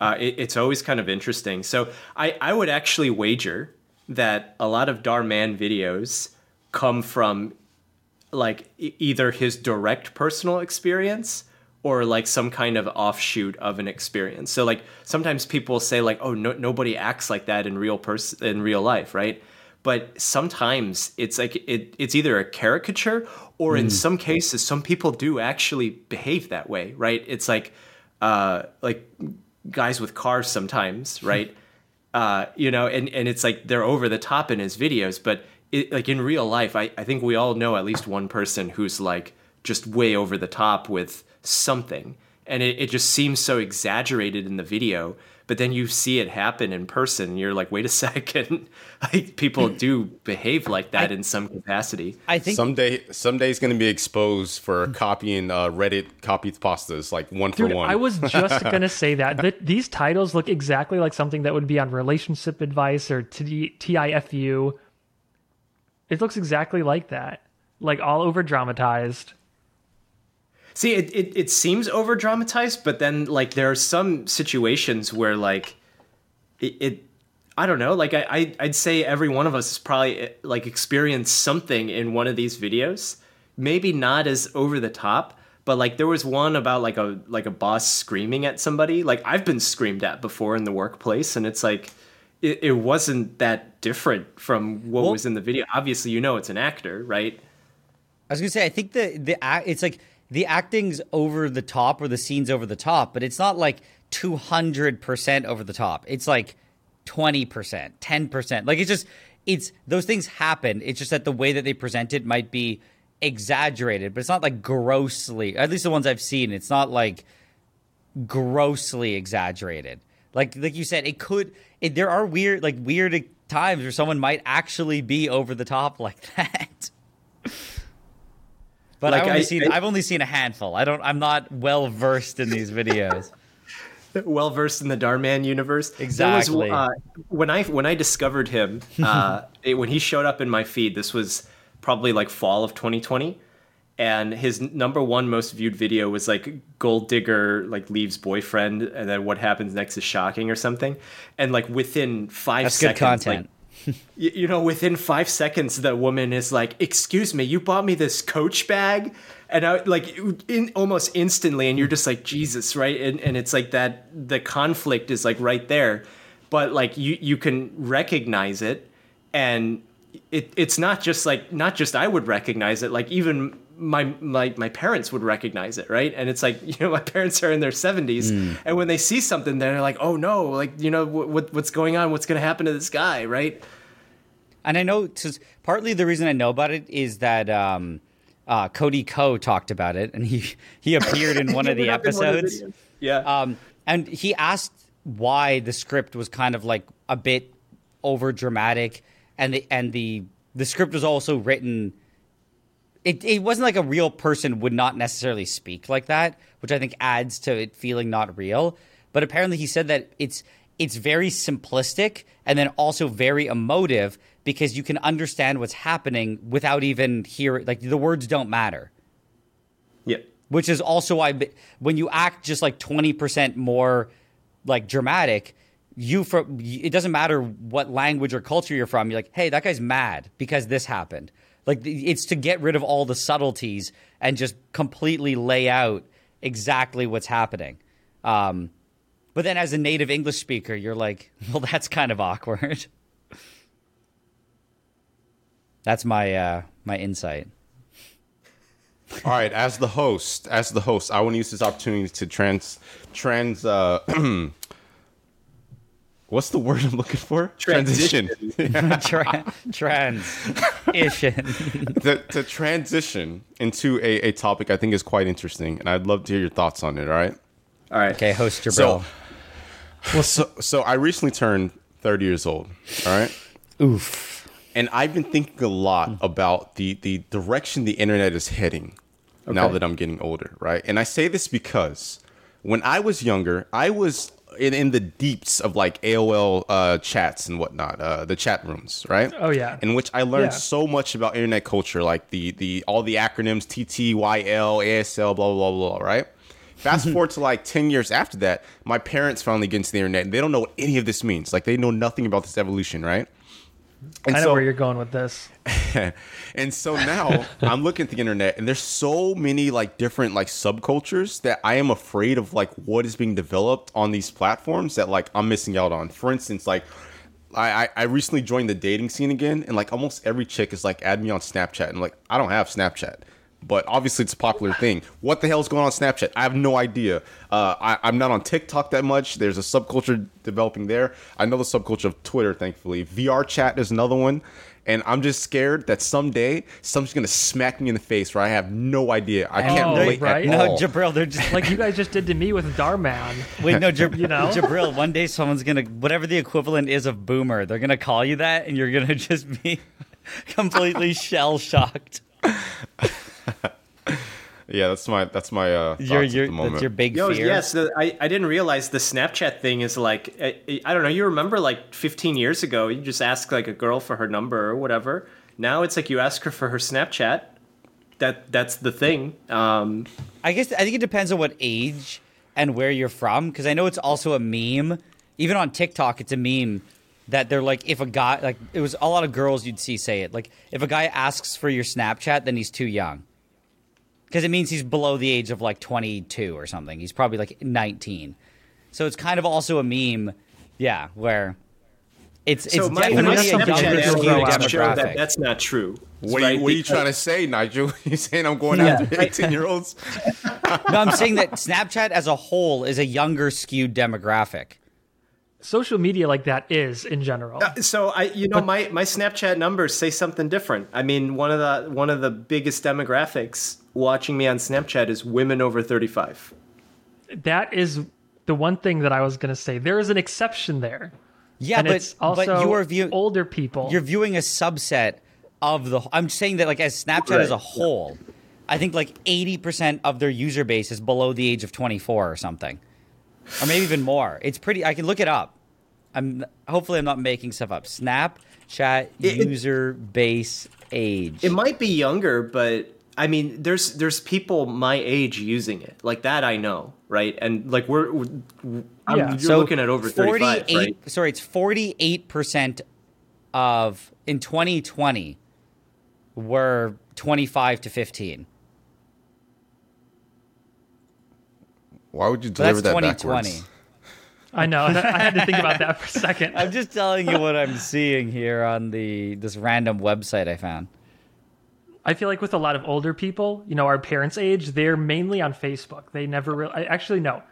uh, it, it's always kind of interesting so i i would actually wager that a lot of Dhar Mann videos come from like e- either his direct personal experience or like some kind of offshoot of an experience. So like sometimes people say like, "Oh, no, nobody acts like that in real person in real life," right? But sometimes it's like it, it's either a caricature or in some cases some people do actually behave that way, right? It's like uh, like guys with cars sometimes, right? uh, you know, and, and it's like they're over the top in his videos, but it, like in real life, I, I think we all know at least one person who's like just way over the top with something. and it, it just seems so exaggerated in the video but then you see it happen in person and you're like wait a second like people do behave like that in some capacity I think Someday, someday is going to be exposed for copying uh, Reddit copied pastas, like one for one. I was just gonna say that. Th- these titles look exactly like something that would be on relationship advice or T- TIFU. It looks exactly like that, like all over dramatized. See, it, it, it seems over dramatized, but then like there are some situations where like it, it I don't know, like I, I I'd say every one of us has probably eh, like experienced something in one of these videos. Maybe not as over the top, but like there was one about like a like a boss screaming at somebody. Like I've been screamed at before in the workplace, and it's like it, it wasn't that different from what Well- was in the video. Obviously, you know it's an actor, right? I was gonna say I think the the it's like the acting's over the top or the scene's over the top, but it's not like two hundred percent over the top. It's like twenty percent, ten percent. Like it's just it's those things happen. It's just that the way that they present it might be exaggerated, but it's not like grossly. At least the ones I've seen, it's not like grossly exaggerated. Like like you said, it could. It, there are weird like weird times where someone might actually be over the top like that. But Like, I've only I- seen I- I've only seen a handful. I don't. I'm not well versed in these videos. well versed in the Dhar Mann universe. Exactly. Was, uh, when I when I discovered him, uh, it, when he showed up in my feed, this was probably like fall of 2020, and his number one most viewed video was like gold digger like leaves boyfriend, and then what happens next is shocking or something, and like within five That's good content. like, y- you know, within five seconds, the woman is like, "Excuse me, you bought me this Coach bag," and I like in almost instantly, and you're just like, "Jesus!" Right? And and it's like that. The conflict is like right there, but like you you can recognize it, and it it's not just like not just I would recognize it, like even. My, my my parents would recognize it, right? And it's like you know my parents are in their seventies, and when they see something, they're like, "Oh no! Like you know what, what what's going on? What's going to happen to this guy?" Right? And I know partly the reason I know about it is that um, uh, Cody Ko talked about it, and he he appeared in one of the It happened in one of the episodes. Yeah. Um, and he asked why the script was kind of like a bit over dramatic, and the and the the script was also written. It it wasn't like a real person would not necessarily speak like that, which I think adds to it feeling not real. But apparently, he said that it's it's very simplistic and then also very emotive because you can understand what's happening without even hearing like the words don't matter yeah. which is also why when you act just like 20% more like dramatic you from it doesn't matter what language or culture you're from you're like hey that guy's mad because this happened like it's to get rid of all the subtleties and just completely lay out exactly what's happening um, but then as a native english speaker you're like well that's kind of awkward that's my uh my insight All right, as the host, as the host, I want to use this opportunity to trans, trans. Uh, what's the word I'm looking for? Transition. Tra- transition to, to transition into a, a topic I think is quite interesting, and I'd love to hear your thoughts on it. All right. All right. Okay, host Jabril. So, well, so, so I recently turned 30 years old. All right. Oof. And I've been thinking a lot mm. about the the direction the internet is heading now that I'm getting older, right? And I say this because when I was younger, I was in, in the deeps of like AOL uh, chats and whatnot, uh, the chat rooms, right? Oh, yeah. In which I learned Yeah. so much about internet culture, like the the all the acronyms TTYL, ASL, blah blah blah, blah right? Fast forward to like 10 years after that, my parents finally get into the internet and they don't know what any of this means. Like they know nothing about this evolution, right? And I know so- where you're going with this. and so now I'm looking at the internet and there's so many like different like subcultures that I am afraid of like what is being developed on these platforms that like I'm missing out on. For instance, like I, I, I recently joined the dating scene again and like almost every chick is like add me on Snapchat and like I don't have Snapchat. But obviously it's a popular thing. What the hell is going on Snapchat? I have no idea. Uh, I, I'm not on TikTok that much. There's a subculture developing there. I know the subculture of Twitter, thankfully. VR chat is another one. And I'm just scared that someday someone's gonna smack me in the face where I have no idea. I can't know, relate right? at No, all. Jabril, they're just Like you guys just did to me with Dhar Mann. wait. No, Jab- You know? Jabril. One day, someone's gonna whatever the equivalent is of boomer. They're gonna call you that, and you're gonna just be completely shell shocked. yeah, that's my that's my uh, Your your at the moment. that's your big Yo, fear. yes, the, I, I didn't realize the Snapchat thing is like I, I don't know. You remember like 15 years ago, you just ask like a girl for her number or whatever. Now it's like you ask her for her Snapchat. That that's the thing. Um, I guess I think it depends on what age and where you're from because I know it's also a meme. Even on TikTok, it's a meme that they're like, if a guy like it was a lot of girls you'd see say it like if a guy asks for your Snapchat, then he's too young because it means he's below the age of like 22 or something. He's probably like 19. So it's kind of also a meme, yeah, where it's so it's my, definitely my that's a Snapchat younger that skewed grow analytics out show that demographic. that's not true. What, right? are you, what are you Because- trying to say, Nigel? You saying I'm going Yeah, after 18 year olds? no, I'm saying that Snapchat as a whole is a younger skewed demographic. Social media like that is in general. Uh, so I, you know, my my Snapchat numbers say something different. I mean, one of the one of the biggest demographics watching me on Snapchat is women over 35. That is the one thing that I was going to say. There is an exception there. Yeah, and but it's also but you are view- older people. you're viewing a subset of the. I'm saying that like as Snapchat Right. as a whole, I think like 80 percent of their user base is below the age of 24 or something, or maybe even more. It's pretty. I can look it up. I'm hopefully I'm not making stuff up. Snapchat It- it- user base age. It might be younger, but I mean, there's there's people my age using it. Like that, I know, right? And like we're, we're I'm, Yeah. you're looking at over 35, right? Sorry, it's 48 percent of in 2020 were 25 to 15. Why would you But that's deliver that 2020. backwards? I know. I had to think about that for a second. I'm just telling you what I'm seeing here on the this random website I found. I feel like with a lot of older people, you know, our parents' age, they're mainly on Facebook. They never really, I actually no,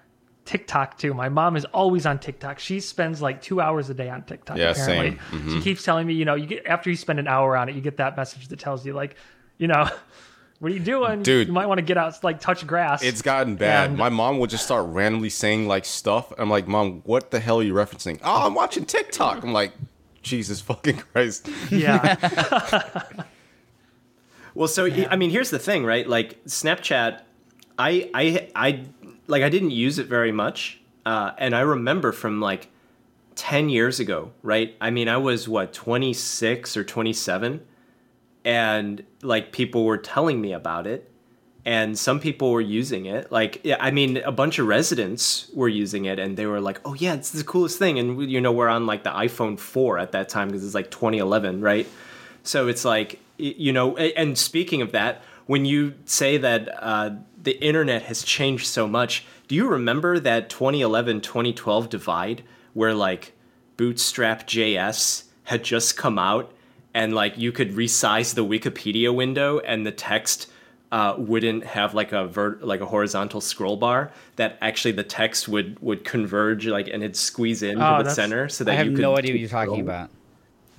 TikTok too. My mom is always on TikTok. She spends like two hours a day on TikTok. Yeah, apparently. same. She keeps telling me, you know, you get after you spend an hour on it, you get that message that tells you like, you know, what are you doing, Dude. You might want to get out, like touch grass. It's gotten bad. And- My mom would just start randomly saying like stuff. I'm like, Mom, what the hell are you referencing? Oh, I'm watching TikTok. I'm like, Jesus fucking Christ. yeah, Well, so I mean, here's the thing, right? Like Snapchat, I I I like I didn't use it very much, uh, and I remember from like ten years ago, right? I mean, I was what 26 or 27, and like people were telling me about it, and some people were using it. Like, yeah, I mean, a bunch of residents were using it, and they were like, "Oh yeah, it's the coolest thing." And you know, we're on like the iPhone 4 at that time because it's like 2011, right? So it's like, you know, and speaking of that, when you say that uh, the internet has changed so much, do you remember that 2011 2012 divide where like Bootstrap JS had just come out and like you could resize the Wikipedia window and the text uh, wouldn't have like a vert like a horizontal scroll bar that actually the text would would converge like and it'd squeeze into Oh, the center so that I have you could no idea what you're talking scroll about.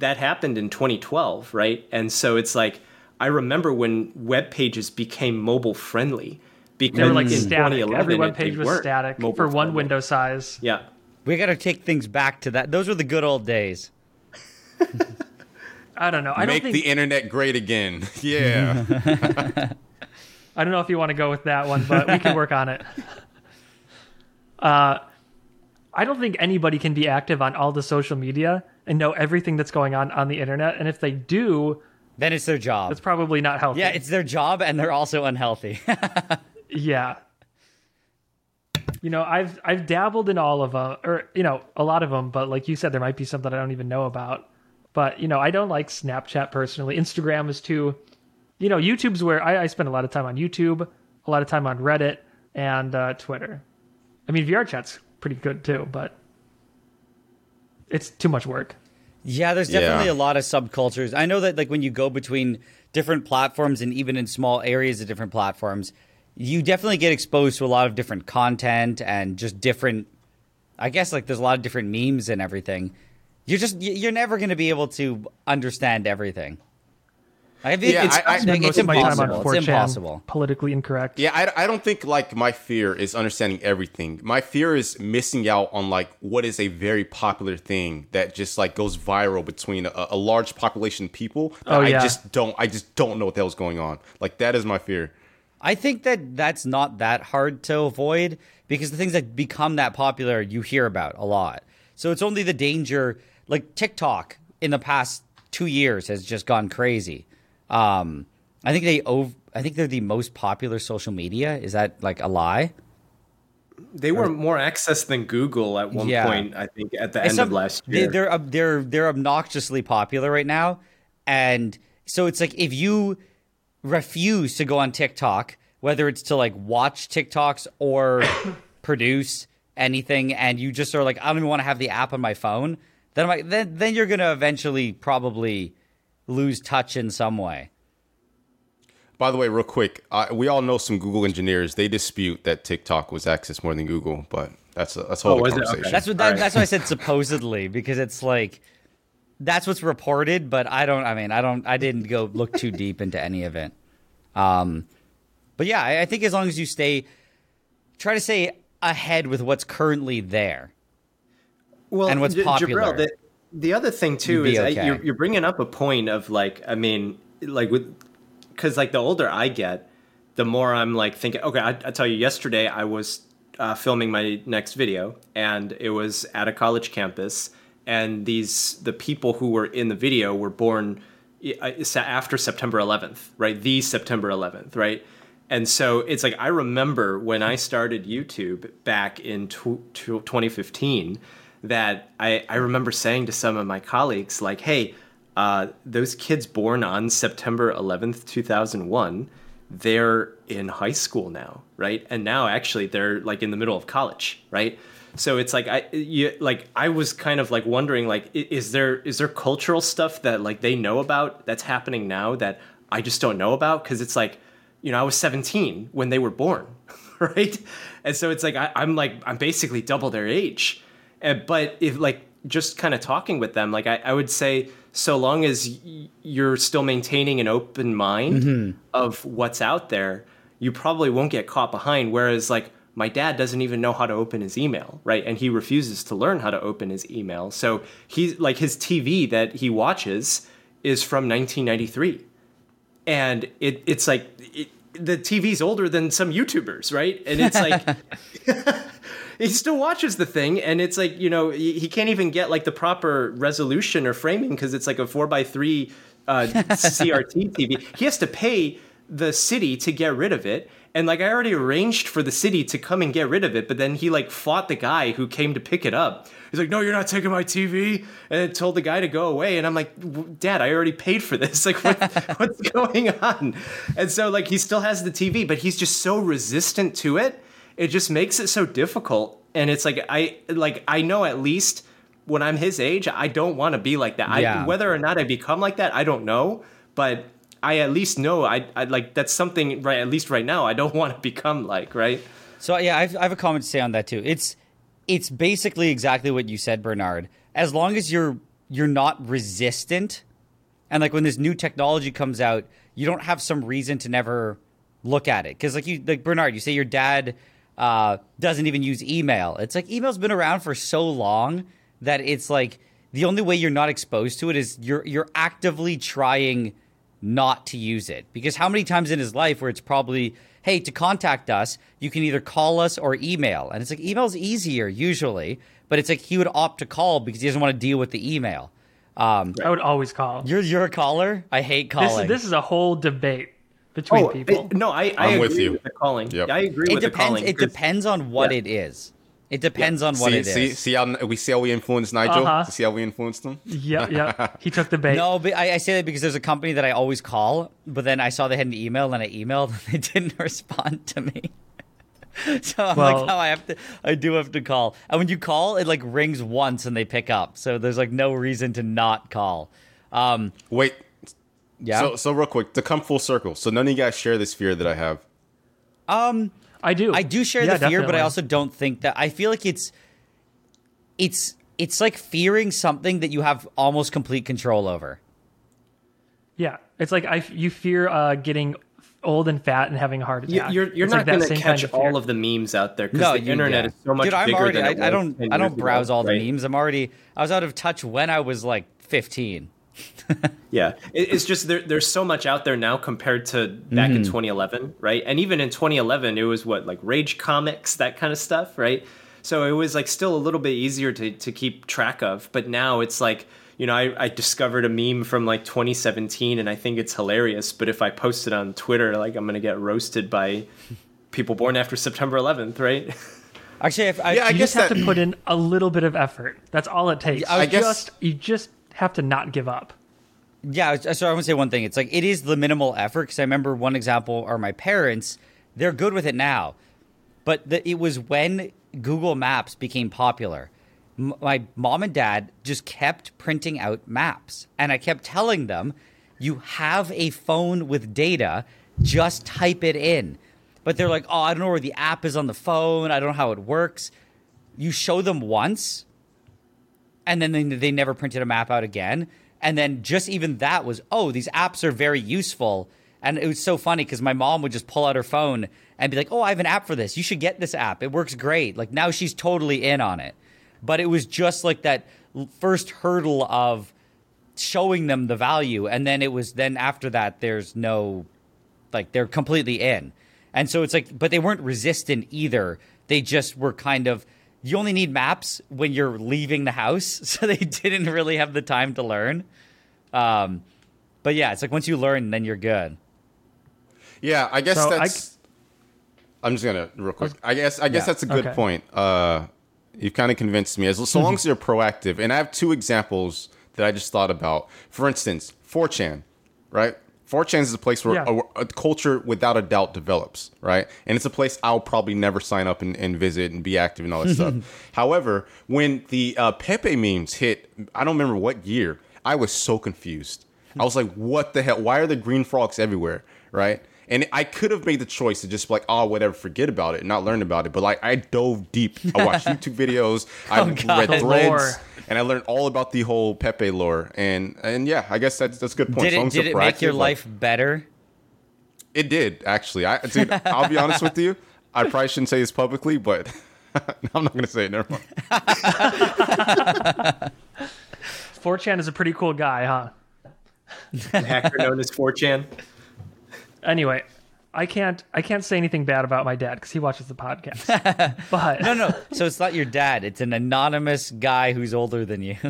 That happened in 2012, right? And so it's like I remember when web pages became mobile friendly because they were like in static. 2011 Every web page was static mobile for one friendly. window size. Yeah. We got to take things back to that. Those were the good old days. I don't know. I don't Make think the internet great again. Yeah. I don't know if you want to go with that one, but we can work on it. Uh, I don't think anybody can be active on all the social media and know everything that's going on on the internet. And if they do, Then it's their job. it's probably not healthy. yeah, it's their job, and they're also unhealthy. yeah. You know, I've I've dabbled in all of them, or you know, a lot of them. But like you said, there might be something I don't even know about. But you know, I don't like Snapchat personally. Instagram is too. You know, YouTube's where I, I spend a lot of time on YouTube, a lot of time on Reddit and uh, Twitter. I mean, VR chat's pretty good too, but it's too much work. Yeah, there's Yeah. definitely a lot of subcultures. I know that like when you go between different platforms and even in small areas of different platforms, you definitely get exposed to a lot of different content and just different I guess like there's a lot of different memes and everything. You're just you're never going to be able to understand everything. I mean, Yeah, it's, I- I- like, Most it's of time on impossible. It's 4chan, impossible. Politically incorrect. Yeah, I, I don't think like my fear is understanding everything. My fear is missing out on like what is a very popular thing that just like goes viral between a, a large population of people. that Oh, I just don't. I just don't know what the hell's going on. Like that is my fear. I think that that's not that hard to avoid because the things that become that popular you hear about a lot. So it's only the danger, like TikTok in the past two years has just gone crazy. Um, I think they ov- I think they're the most popular social media. Is that like a lie? They were more accessed than Google at one Yeah. point. I think at the And end some- of last year. They're they're they're obnoxiously popular right now, and so it's like if you refuse to go on TikTok, whether it's to like watch TikToks or produce anything, and you just are like, I don't even want to have the app on my phone, then I'm like, then then you're gonna eventually probably lose touch in some way. By the way, real quick, uh, we all know some Google engineers. They dispute that TikTok was accessed more than Google, but that's a, that's a whole Oh, other was it? Okay. conversation. That's what that, All right. that's why I said supposedly because it's like that's what's reported, but I don't. I mean, I don't. I didn't go look too deep into any of it. Um, but yeah, I, I think as long as you stay, try to stay ahead with what's currently there. well, and what's J- popular. Jabril, the, the other thing too You'd be is I- you're, you're bringing up a point of like, I mean, like with, because like the older I get, the more I'm like thinking. Okay, I, I tell you, yesterday I was uh, filming my next video, and it was at a college campus, and these the people who were in the video were born uh, after September 11th, right? The September 11th, right? And so it's like I remember when I started YouTube back in tw- tw- 2015 that I, I remember saying to some of my colleagues like, "Hey, uh, those kids born on September 11th, 2001, they're in high school now, right? And now actually they're like in the middle of college, right? So it's like I you, like I was kind of like wondering like is there is there cultural stuff that like they know about that's happening now that I just don't know about because it's like you know I was 17 when they were born, right? And so it's like I, I'm like I'm basically double their age, and, but if like just kind of talking with them, like I, I would say so long as y- you're still maintaining an open mind mm-hmm. of what's out there, you probably won't get caught behind. Whereas like my dad doesn't even know how to open his email, right? And he refuses to learn how to open his email. So he's like his TV that he watches is from 1993 and it it's like it, the TV's older than some YouTubers, right? And it's like he still watches the thing, and it's like you know he, can't even get like the proper resolution or framing because it's like a four by three uh, CRT TV. He has to pay the city to get rid of it. And like I already arranged for the city to come and get rid of it, but then he like fought the guy who came to pick it up. He's like, "No, you're not taking my TV," and told the guy to go away. And I'm like, "Dad, I already paid for this. Like, what, what's going on?" And so like he still has the TV, but he's just so resistant to it. It just makes it so difficult. And it's like I like I know at least when I'm his age, I don't want to be like that. Yeah. I, whether or not I become like that, I don't know. But I at least know I, I like that's something right. At least right now, I don't want to become like right. So yeah, I've, I have a comment to say on that too. It's it's basically exactly what you said, Bernard. As long as you're you're not resistant, and like when this new technology comes out, you don't have some reason to never look at it. Because like you, like Bernard, you say your dad uh, doesn't even use email. It's like email's been around for so long that it's like the only way you're not exposed to it is you're you're actively trying not to use it. Because how many times in his life where it's probably hey to contact us you can either call us or email. And it's like email's easier usually but it's like he would opt to call because he doesn't want to deal with the email. Um, I would always call. you're you're a caller? I hate This, calling. this is a whole debate between people. Oh, it- no, I, I I'm agree with you. the calling. Yep. I agree it with the depends calling. it 'cause- depends on what Yeah. it is it depends on what see, it is see, see how we see how we influenced Nigel. Uh-huh. See how we influenced him. Yep, yep. He took the bait. No, but I, I say that because there's a company that I always call, but then I saw they had an email and I emailed and they didn't respond to me. so I'm Well- like, oh, I have to, I do have to call. And when you call, it like rings once and they pick up. So there's like no reason to not call. Um, Wait. Yeah. So, so real quick to come full circle. So none of you guys share this fear that I have. um, I do. I do share Yeah, the fear, but. I also don't think that. I feel like it's, it's, it's like fearing something that you have almost complete control over. Yeah, it's like I you fear uh, getting old and fat and having a heart attack. You're you're It's not like that going to same catch kind of all of the memes out there because No, the you- internet yeah. is so much Dude, I'm bigger already. than it I, I don't. I don't browse ago, all the right? memes. I'm already. I was out of touch when I was like 15. Yeah, it, it's just there, there's so much out there now compared to back Mm-hmm. in 2011, right? And even in 2011, it was what like Rage Comics, that kind of stuff, right? So it was like still a little bit easier to to keep track of. But now it's like you know I, I discovered a meme from like 2017, and I think it's hilarious. But if I post it on Twitter, like I'm gonna get roasted by people born after September 11th, right? Actually, if I, Yeah, I You guess just have that- to put in a little bit of effort. That's all it takes. I You guess- just you just have to not give up. Yeah, so I want to say one thing. It's like it is the minimal effort because I remember one example are my parents. They're good with it now, but the, it was when Google Maps became popular. M- my mom and dad just kept printing out maps, and I kept telling them, "You have a phone with data, just type it in." But they're like, "Oh, I don't know where the app is on the phone. I don't know how it works." You show them once, and then they, they never printed a map out again. And then just even that was, oh, these apps are very useful. And it was so funny because my mom would just pull out her phone and be like, oh, I have an app for this. You should get this app. It works great. Like now she's totally in on it. But it was just like that first hurdle of showing them the value. And then it was, then after that, there's no, like, they're completely in. And so it's like, but they weren't resistant either. They just were kind of, you only need maps when you're leaving the house. So they didn't really have the time to learn. Um, but yeah, it's like once you learn, then you're good. Yeah, I guess So I that's. I, am just gonna real quick. I guess I guess Yeah. that's a good Okay. point. Uh, you've kind of convinced me. As so long as you're proactive, and I have two examples that I just thought about. For instance, 4chan, right? 4chan is a place where Yeah. a, a culture without a doubt develops, right? And it's a place I'll probably never sign up and, and visit and be active and all that stuff. However, when the uh, Pepe memes hit, I don't remember what year, I was so confused. I was like, what the hell? Why are the green frogs everywhere, right? And I could have made the choice to just be like, oh, whatever, forget about it and not learn about it. But like, I dove deep. I watched YouTube videos. I Oh, read God. The threads, lore. and I learned all about the whole Pepe lore. And and yeah, I guess that's that's a good point. Did As it, as did it make your proactive, like- life better? it did actually. I dude, I'll be honest with you. I probably shouldn't say this publicly, but I'm not gonna say it. Never mind. 4chan is a pretty cool guy, huh? Hacker known as 4chan. Anyway, I can't I can't say anything bad about my dad because he watches the podcast. but No, no. So it's not your dad. It's an anonymous guy who's older than you.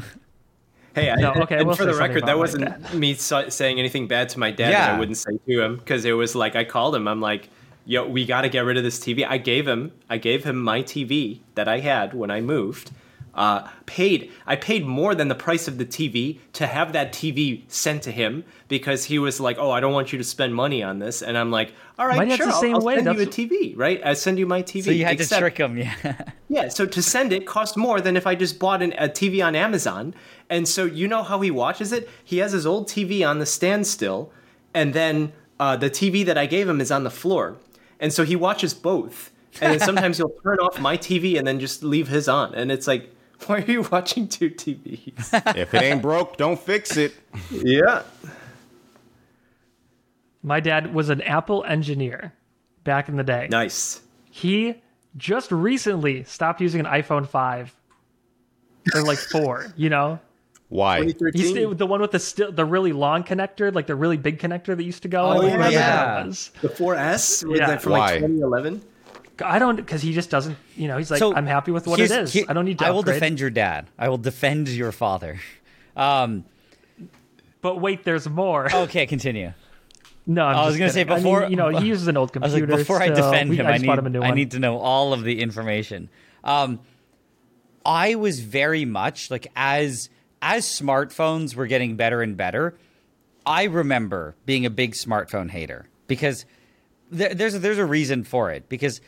Hey, I, No, okay, and we'll for the record, that wasn't me sa- saying anything bad to my dad that Yeah. I wouldn't say to him because it was like I called him. I'm like, "Yo, we got to get rid of this TV." I gave him, I gave him my TV that I had when I moved. Uh, paid, I paid more than the price of the TV to have that TV sent to him because he was like, "Oh, I don't want you to spend money on this," and I'm like, "All right, sure, the I'll- same I'll, way, send you a TV, right? I send you my TV." So you had Except- to trick him, yeah. yeah, so to send it cost more than if I just bought an, a TV on Amazon. And so you know how he watches it? He has his old TV on the standstill, and then uh, the TV that I gave him is on the floor. And so he watches both. And then sometimes he'll turn off my TV and then just leave his on. And it's like, why are you watching two TVs? if it ain't broke, don't fix it. yeah. my dad was an Apple engineer back in the day. Nice. He just recently stopped using an iPhone 5 or like 4, you know? Why? He's 2013. the one with the still the really long connector, like the really big connector that used to go. Oh, in, whatever yeah. The 4S was Yeah. that from Why? like 2011. I don't because he just doesn't. You know, he's like, So I'm happy with what it is. here- I don't need to. I will upgrade. defend your dad. I will defend your father. Um, But wait, there's more. okay, continue. no, I'm I was just gonna say kidding. I mean, before- you know, he uses an old I computer. like, before I defend We- him, I I need, him I need to know all of the information. Um, I was very much like as as smartphones were getting better and better. I remember being a big smartphone hater because there, there's a, there's a reason for it because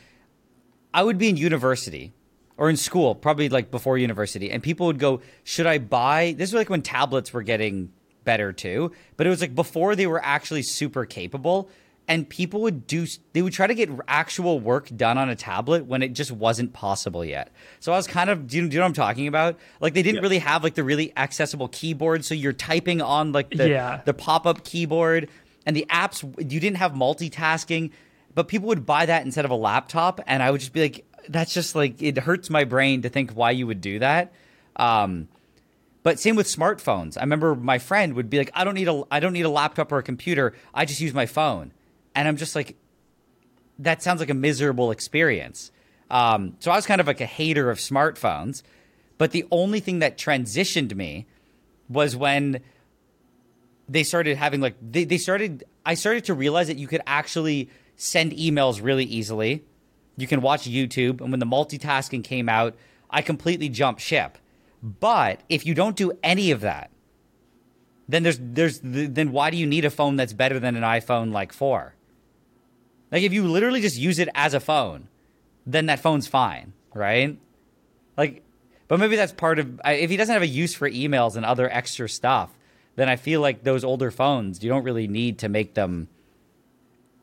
I would be in university or in school, probably like before university, and people would go, "Should I buy?" This was like when tablets were getting better too, but it was like before they were actually super capable. And people would do, they would try to get actual work done on a tablet when it just wasn't possible yet. So I was kind of, do you, do you know what I'm talking about? Like they didn't Yeah. really have like the really accessible keyboard. So you're typing on like the, Yeah. the pop up keyboard and the apps, you didn't have multitasking, but people would buy that instead of a laptop. And I would just be like, that's just like, it hurts my brain to think why you would do that. Um, but same with smartphones. I remember my friend would be like, "I don't need a I don't need a laptop or a computer. I just use my phone." And I'm just like, that sounds like a miserable experience. Um, so I was kind of like a hater of smartphones. But the only thing that transitioned me was when they started having like they, they started I started to realize that you could actually send emails really easily. You can watch YouTube, and when the multitasking came out, I completely jumped ship. But if you don't do any of that, then there's there's then why do you need a phone that's better than an iPhone like 4? Like if you literally just use it as a phone, then that phone's fine, right? Like but maybe that's part of if he doesn't have a use for emails and other extra stuff, then I feel like those older phones, you don't really need to make them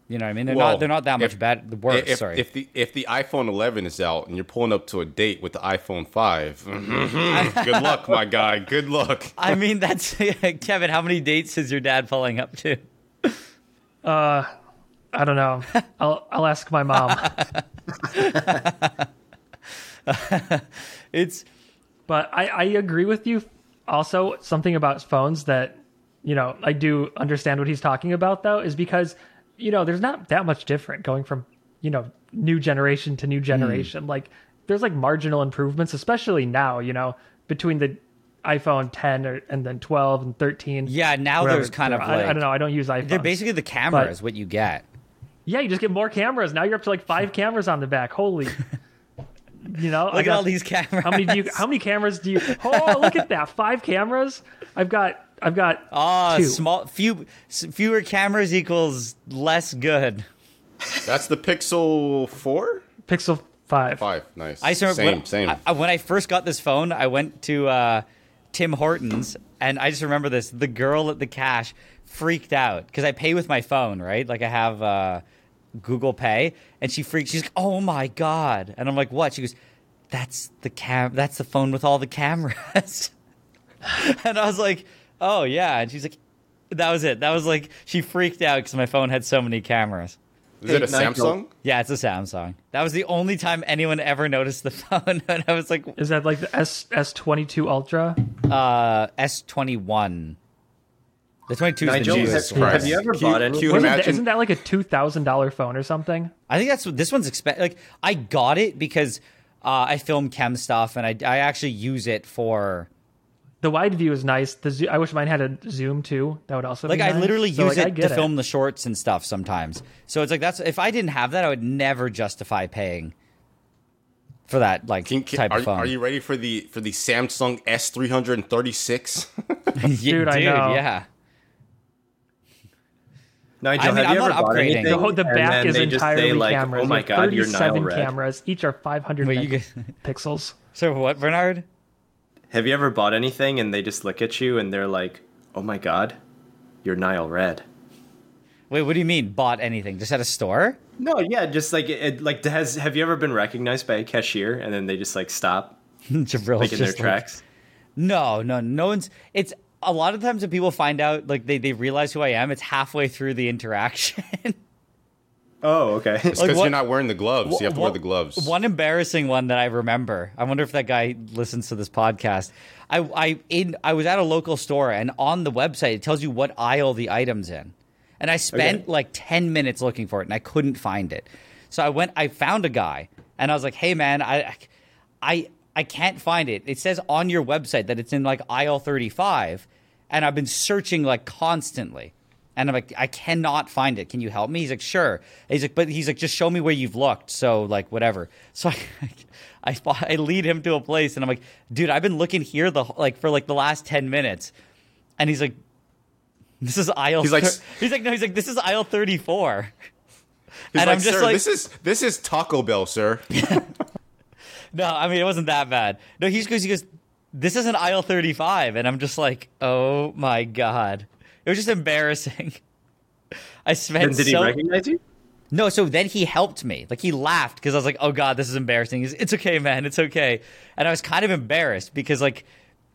you know what I mean? They're Well, not they're not that much if- bad worse, If, sorry. if the if the iPhone 11 is out and you're pulling up to a date with the iPhone 5, good luck, my guy. Good luck. I mean, that's Kevin. How many dates is your dad pulling up to? Uh, I don't know. I'll I'll ask my mom. It's But I, I agree with you. Also, something about phones that, you know, I do understand what he's talking about, though, is because, you know, there's not that much different going from, you know, new generation to new Hmm. generation. Like, there's like marginal improvements, especially now, you know, between the iPhone 10 or, and then 12 and 13. yeah. Now whatever. there's kind of I, like I don't know. I don't use iPhone. they're basically the camera is what you get. yeah, you just get more cameras. Now you're up to like five cameras on the back. Holy. You know, I Look at got- all these cameras. How many do you? How many cameras do you? Oh, look at that! Five cameras. I've got. I've got. Ah, two. small few fewer cameras equals less good. That's the Pixel 4? Pixel five. 5. Nice. I just remember same, when, same. I- I- when I first got this phone, I went to uh, Tim Hortons, and I just remember this. The girl at the cash freaked out because I pay with my phone, right? Like I have uh, Google Pay, and she freaked. She's like, "Oh my god!" And I'm like, "What?" She goes, "That's the cam. That's the phone with all the cameras." and I was like, "Oh yeah," and she's like. That was it. That was like she freaked out because my phone had so many cameras. is it a Nigel. Samsung? Yeah, it's a Samsung. That was the only time anyone ever noticed the phone, and I was like, Is that like the S S twenty two Ultra? uh, S twenty one. The twenty two is the Nigel, new. Jesus have, Christ. have you ever Can bought any? can you Wasn't imagine- isn't that like a two thousand dollar phone or something? I think that's what this one's expensive. Like I got it because uh, I film chem stuff, and I I actually use it for The wide view is nice. The zo- I wish mine had a zoom too. That would also like be I nice. literally So, use like, it to get film the shorts and stuff sometimes. So it's like that's if I didn't have that, I would never justify paying for that like Can- can- type are, of phone. are you ready for the for the Samsung S336? Yeah, Dude, I know. Yeah. Nigel, I mean, have I'm you ever not bought upgrading. anything? The, whole, the back is entirely say, like, cameras. Oh my god, you're 37 NileRed. cameras. Each are 500 Wait, you pixels. So what, Bernard? Have you ever bought anything and they just look at you and they're like, "Oh my god, you're NileRed." Wait, what do you mean? Bought anything? Just at a store? No, yeah, just like it, like has have you ever been recognized by a cashier and then they just like stop Jabril's like in their like- tracks? No, no, no one's. It's a lot of times when people find out, like they, they realize who I am. It's halfway through the interaction. Oh, okay. It's because Like, you're not wearing the gloves. You have to wear the gloves. One embarrassing one that I remember. I wonder if that guy listens to this podcast. I I in I was at a local store and on the website it tells you what aisle the item's in, and I spent Okay. like ten minutes looking for it and I couldn't find it. So I went. I found a guy and I was like, "Hey man, I I I can't find it. It says on your website that it's in like aisle thirty five, and I've been searching like constantly." And I'm like, I cannot find it. Can you help me? He's like, sure. He's like, but he's like, just show me where you've looked. So like, whatever. So I, I, I lead him to a place, and I'm like, dude, I've been looking here the like for like the last ten minutes, and he's like, this is aisle. He's like- thir-" he's like, no, he's like, this is aisle thirty four. He's and like, I'm just sir, like, this is this is Taco Bell, sir. no, I mean it wasn't that bad. No, he goes, he goes, this isn't aisle 35, and I'm just like, oh my god, it was just embarrassing. I spent And did he recognize you? no, so then he helped me. Like he laughed because I was like, "Oh God, this is embarrassing." He's, "It's okay, man. It's okay." And I was kind of embarrassed because like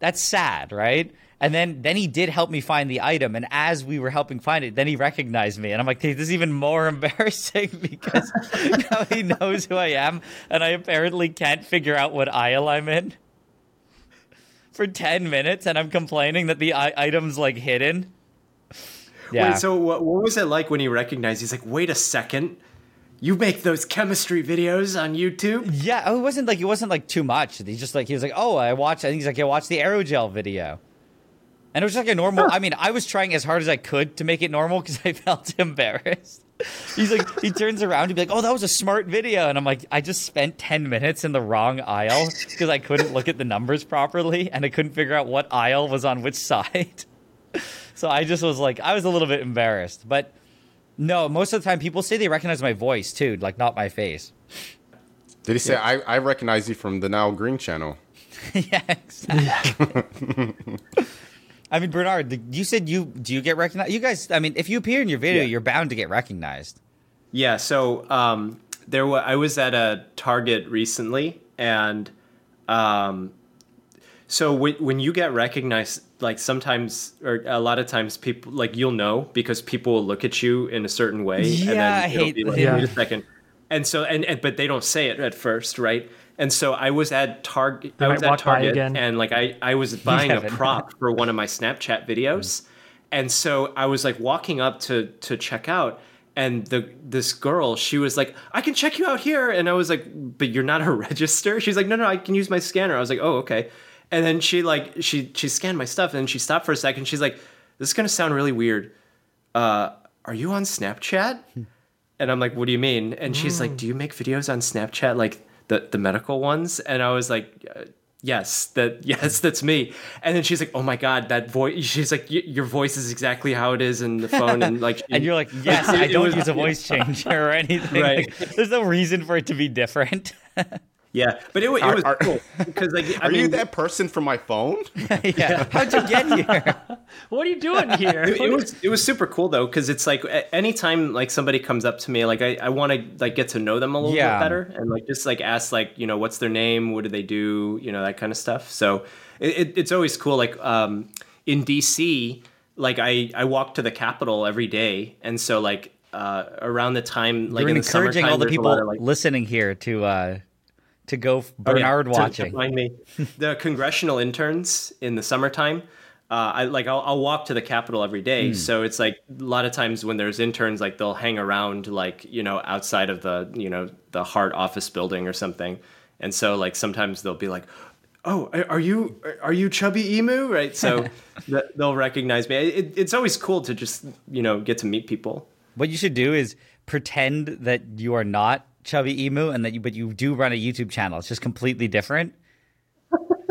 that's sad, right? And then then he did help me find the item, and as we were helping find it, then he recognized me, and I'm like, "This is even more embarrassing because now he knows who I am, and I apparently can't figure out what aisle I'm in." For ten minutes, and I'm complaining that the I- item's like hidden. Yeah. Wait, so what, what was it like when he recognized? He's like, wait a second, you make those chemistry videos on YouTube? Yeah, oh, it wasn't like it wasn't like too much. He's just like he was like, oh, I watched. I think he's like, I watched the aerogel video, and it was just like a normal. I mean, I was trying as hard as I could to make it normal because I felt embarrassed. He's like, he turns around to be like, oh, that was a smart video, and I'm like, I just spent ten minutes in the wrong aisle because I couldn't look at the numbers properly and I couldn't figure out what aisle was on which side. So I just was like, I was a little bit embarrassed, but. No, most of the time people say they recognize my voice too, like not my face. Did he say I, I recognize you from the Now Green channel? yeah, exactly. I mean, Bernard, you said you do you get recognized? You guys, I mean, if you appear in your video, Yeah. you're bound to get recognized. Yeah, so um, there wa I was at a Target recently, and um, so when when you get recognized, like sometimes or a lot of times, people like you'll know because people will look at you in a certain way, Yeah, and then I it'll hate- be like, yeah. wait a second, and so and, and but they don't say it at first, right? And so I was at Target. I was at Target, again. and like I I was buying a prop for one of my Snapchat videos, and so I was like walking up to to check out, and the this girl she was like, "I can check you out here," and I was like, "But you're not a register." She's like, "No, no, I can use my scanner." I was like, "Oh, okay," and then she like she she scanned my stuff, and she stopped for a second. She's like, "This is gonna sound really weird. Uh, are you on Snapchat?" And I'm like, "What do you mean?" And she's like, "Do you make videos on Snapchat, like the the medical ones?" And I was like, uh, "Yes, that yes, that's me." And then she's like, "Oh my god, that voice!" She's like, "Y- "Your voice is exactly how it is in the phone." And like, And you're like, yes, I don't was- use a voice changer or anything. Right. Like, there's no reason for it to be different. "Yeah," but it, wa- it Are- was are- cool because like I Are mean, you that person from my phone? yeah. How'd you get here? What are you doing here? it, it was it was super cool though because it's like anytime like somebody comes up to me like I, I want to like get to know them a little Yeah. bit better and like just like ask like you know what's their name what do they do you know that kind of stuff so it, it, it's always cool like um in DC like I I walk to the Capitol every day and so like uh around the time like You're in encouraging summertime, all the people of, like, listening here to uh to go Oh, yeah, Bernard to- to watching. find me. the congressional interns in the summertime. Uh, I like I'll, I'll walk to the Capitol every day, day, so it's like a lot of times when there's interns, like they'll hang around, like you know, outside of the you know the Hart office building or something, and so like sometimes they'll be like, "Oh, are- you are you Chubby Emu?" Right? So th- they'll recognize me. It, it's always cool to just you know get to meet people. What you should do is pretend that you are not Chubby Emu and that you but you do run a YouTube channel. It's just completely different.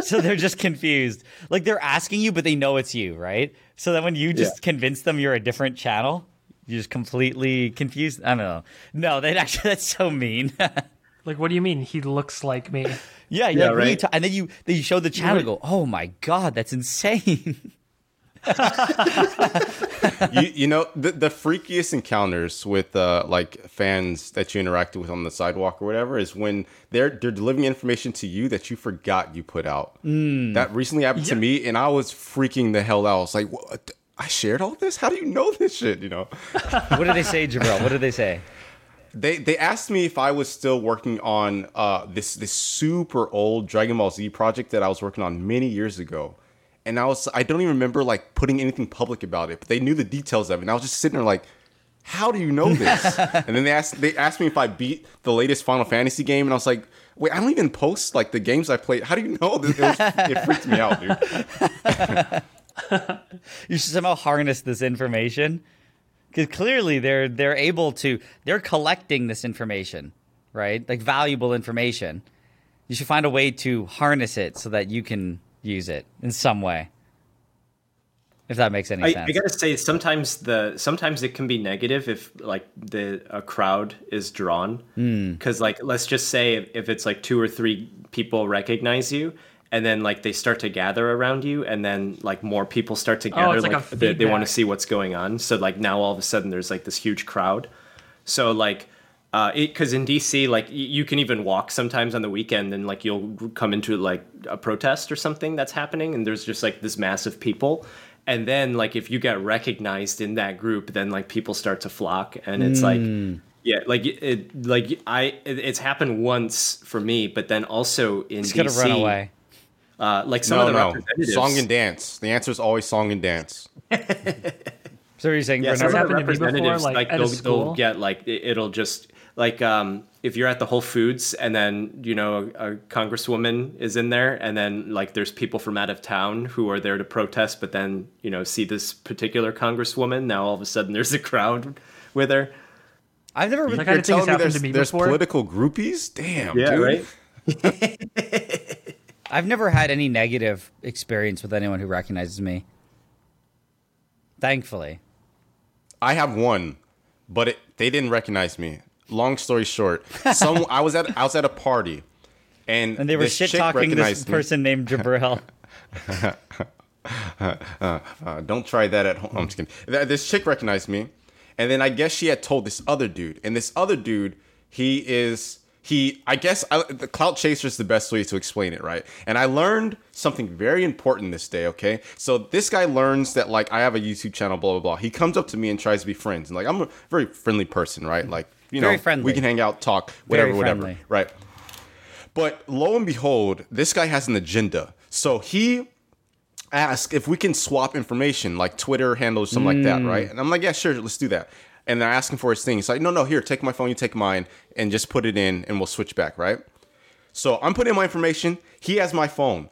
so they're just confused. Like they're asking you, but they know it's you, right? So that when you just Yeah. convince them you're a different channel, you're just completely confused. I don't know. No, that actually that's so mean. Like, what do you mean? He looks like me. yeah, yeah, Yeah, really right. t- and then you then you show the channel, and go, oh my god, that's insane. you, you know the, the freakiest encounters with uh, like fans that you interacted with on the sidewalk or whatever is when they're they're delivering information to you that you forgot you put out. That recently happened to me, and I was freaking the hell out. I was like, "What? I shared all this? How do you know this shit?" You know. what did they say, Jabril? What did they say? They they asked me if I was still working on uh, this this super old Dragon Ball Z project that I was working on many years ago, and I was I don't even remember like putting anything public about it, but they knew the details of it, and I was just sitting there like, how do you know this? and then they asked they asked me if I beat the latest Final Fantasy game, and I was like, wait, I don't even post like the games I played. How do you know this? It, was, it freaked me out, dude. you should somehow harness this information because clearly they're they're able to they're collecting this information right like valuable information you should find a way to harness it so that you can use it in some way If that makes any I, sense. I gotta say, sometimes the sometimes it can be negative if like the a crowd is drawn. Hmm. Because like let's just say if, if it's like two or three people recognize you and then like they start to gather around you and then like more people start to oh, gather it's like a they, they want to see what's going on. So like now all of a sudden there's like this huge crowd. So like uh because in dc like y- you can even walk sometimes on the weekend and like you'll come into like a protest or something that's happening and there's just like this mass of people and then like if you get recognized in that group then like people start to flock and it's like yeah like it like i it, it's happened once for me but then also in He's dc gonna run away. uh like some no, of the no. representatives Song and dance. The answer is always song and dance. So you're saying Yeah, Bernard- some of the happened to me before, representatives, like, like, at a they'll, school? they'll get like it'll just like um, if you're at the Whole Foods and then you know a, a congresswoman is in there and then like there's people from out of town who are there to protest, but then you know see this particular congresswoman. Now all of a sudden there's a crowd with her. I've never That been. kind of thing has happened there's, to me there's before. political groupies? Damn, yeah dude. I've never had any negative experience with anyone who recognizes me. Thankfully. I have one, but it, they didn't recognize me. Long story short, some I was at I was at a party, and And they were shit talking this recognized me. person named Jabril. Uh, don't try that at home. I'm just kidding. This chick recognized me, and then I guess she had told this other dude, and this other dude, he is he. I guess I, the clout chaser is the best way to explain it, right? And I learned something very important this day. Okay, so this guy learns that like I have a YouTube channel, blah blah blah. He comes up to me and tries to be friends, and like I'm a very friendly person, right? Like you Very know, friendly. we can hang out, talk, whatever, Very whatever, friendly. right? But lo and behold, this guy has an agenda. So he ask if we can swap information like Twitter handles, something like that, hmm. right? And I'm like, yeah, sure, let's do that. And they're asking for his thing. He's like, no, no, here, take my phone, you take mine, and just put it in, and we'll switch back, right? So I'm putting in my information. He has my phone,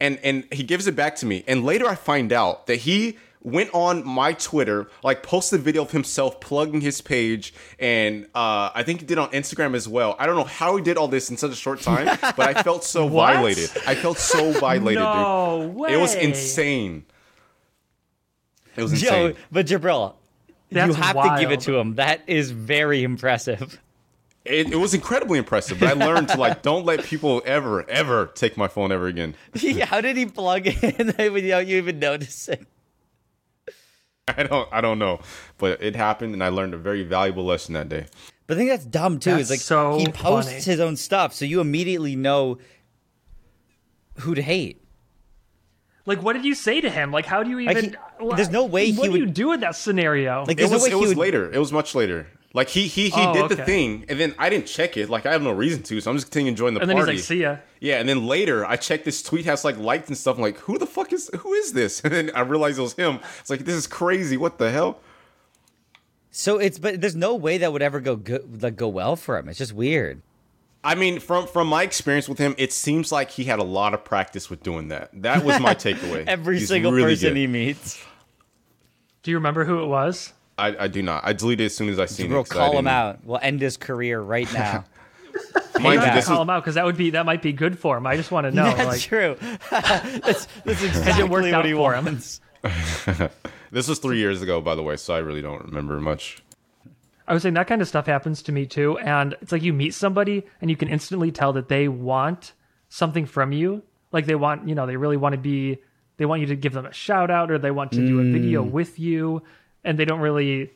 and and he gives it back to me. And later I find out that he went on my Twitter, like posted a video of himself plugging his page, and uh, I think he did on Instagram as well. I don't know how he did all this in such a short time, but I felt so violated. I felt so violated, No dude. It was insane. It was Yo, insane. but Jabril, you That's have to give it to him. That is very impressive. It, it was incredibly impressive, but I learned to like don't let people ever, ever take my phone ever again. How did he plug in without you even noticing? I don't, I don't know, but it happened, and I learned a very valuable lesson that day. But I think that's dumb too. That's It's like so he posts funny. his own stuff, so you immediately know who to hate. Like, what did you say to him? Like, how do you even? he- there's no way What he do you do in that scenario? Like It there's was, no way it he was would. later. It was much later. Like he he he Oh, did the thing, and then I didn't check it. Like I have no reason to, so I'm just continuing enjoying the and then party. he's like, "See ya." Yeah, and then later I checked this tweet has like liked and stuff. I'm like, who the fuck is who is this? And then I realized it was him. It's like this is crazy. What the hell? So it's but there's no way that would ever go good, like go well for him. It's just weird. I mean, from from my experience with him, it seems like he had a lot of practice with doing that. That was my takeaway. Every He's single really person good. he meets, Do you remember who it was? I, I do not. I delete it as soon as I seen we'll it. 'cause call him out. We'll end his career right now. Mind you, this call was him out because that would be that might be good for him. I just want to know. that's like, true. that's, that's exactly worked out what he for him? wants. this was three years ago, by the way, so I really don't remember much. I was saying that kind of stuff happens to me too. And it's like you meet somebody and you can instantly tell that they want something from you. Like they want, you know, they really want to be, they want you to give them a shout out or they want to do a video mm. with you. And they don't really,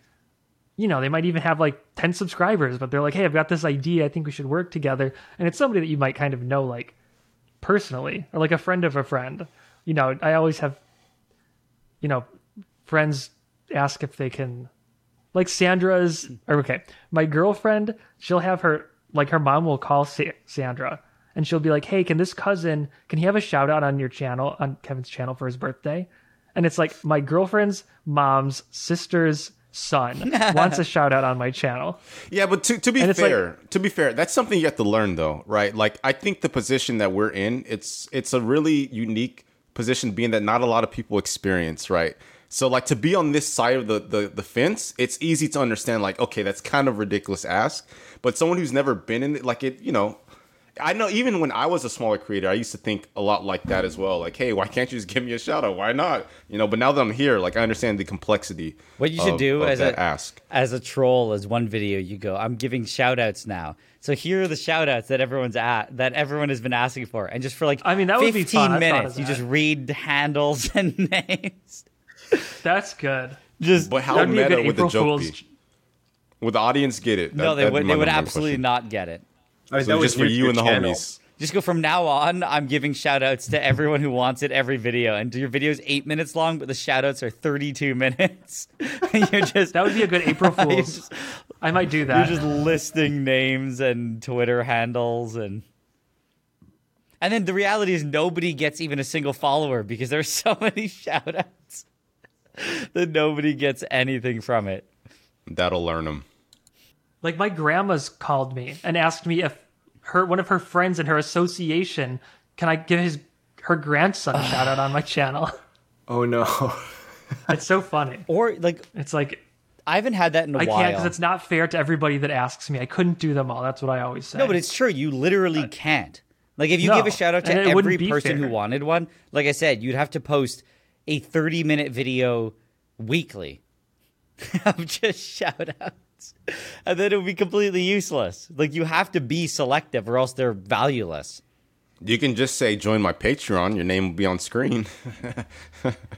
you know, they might even have like 10 subscribers, but they're like, hey, I've got this idea. I think we should work together. And it's somebody that you might kind of know like personally or like a friend of a friend. You know, I always have, you know, friends ask if they can like Sandra's or okay, my girlfriend, she'll have her like her mom will call Sa- Sandra and she'll be like, "Hey, can this cousin can he have a shout out on your channel on Kevin's channel for his birthday?" And it's like my girlfriend's mom's sister's son wants a shout out on my channel. Yeah, but to, to be it's like- fair, to be fair, that's something you have to learn though, right? Like I think the position that we're in, it's it's a really unique position being that not a lot of people experience, right? So like to be on this side of the, the the fence, it's easy to understand like, okay, that's kind of ridiculous ask. But someone who's never been in it, like it, you know, I know even when I was a smaller creator, I used to think a lot like that as well. Like, hey, why can't you just give me a shout out? Why not? You know, but now that I'm here, like I understand the complexity. What you should of- do of as a ask. as a troll is one video you go, I'm giving shout outs now. So here are the shout outs that everyone's at that everyone has been asking for. And just for like I mean, that would 15 be fun. I've thought minutes, you just read handles and names. That's good. Just But how That'd be a meta good would the April joke Fool's. be? Would the audience get it? no, That- they that'd would be my they would absolutely question. not get it. Oh, So that was just for you and the channel. homies. Just go from now on, I'm giving shout outs to everyone who wants it every video. And your video's eight minutes long, but the shout outs are 32 minutes. You're just That would be a good April Fool's. just- I might do that. You're just listing names and Twitter handles and and then the reality is nobody gets even a single follower because there's so many shout outs that nobody gets anything from it. That'll learn them. Like my grandma's called me and asked me if her one of her friends in her association can I give his her grandson a shout out on my channel. Oh no. It's so funny. Or like It's like I haven't had that in a I while. I can't because it's not fair to everybody that asks me. I couldn't do them all. That's what I always say. no, but it's true. You literally uh, can't. Like if you No, give a shout out to and it wouldn't every be person who wanted one, like I said, you'd have to post a 30 minute video weekly of just shout outs. And then it would be completely useless. Like you have to be selective or else they're valueless. You can just say join my Patreon. Your name will be on screen.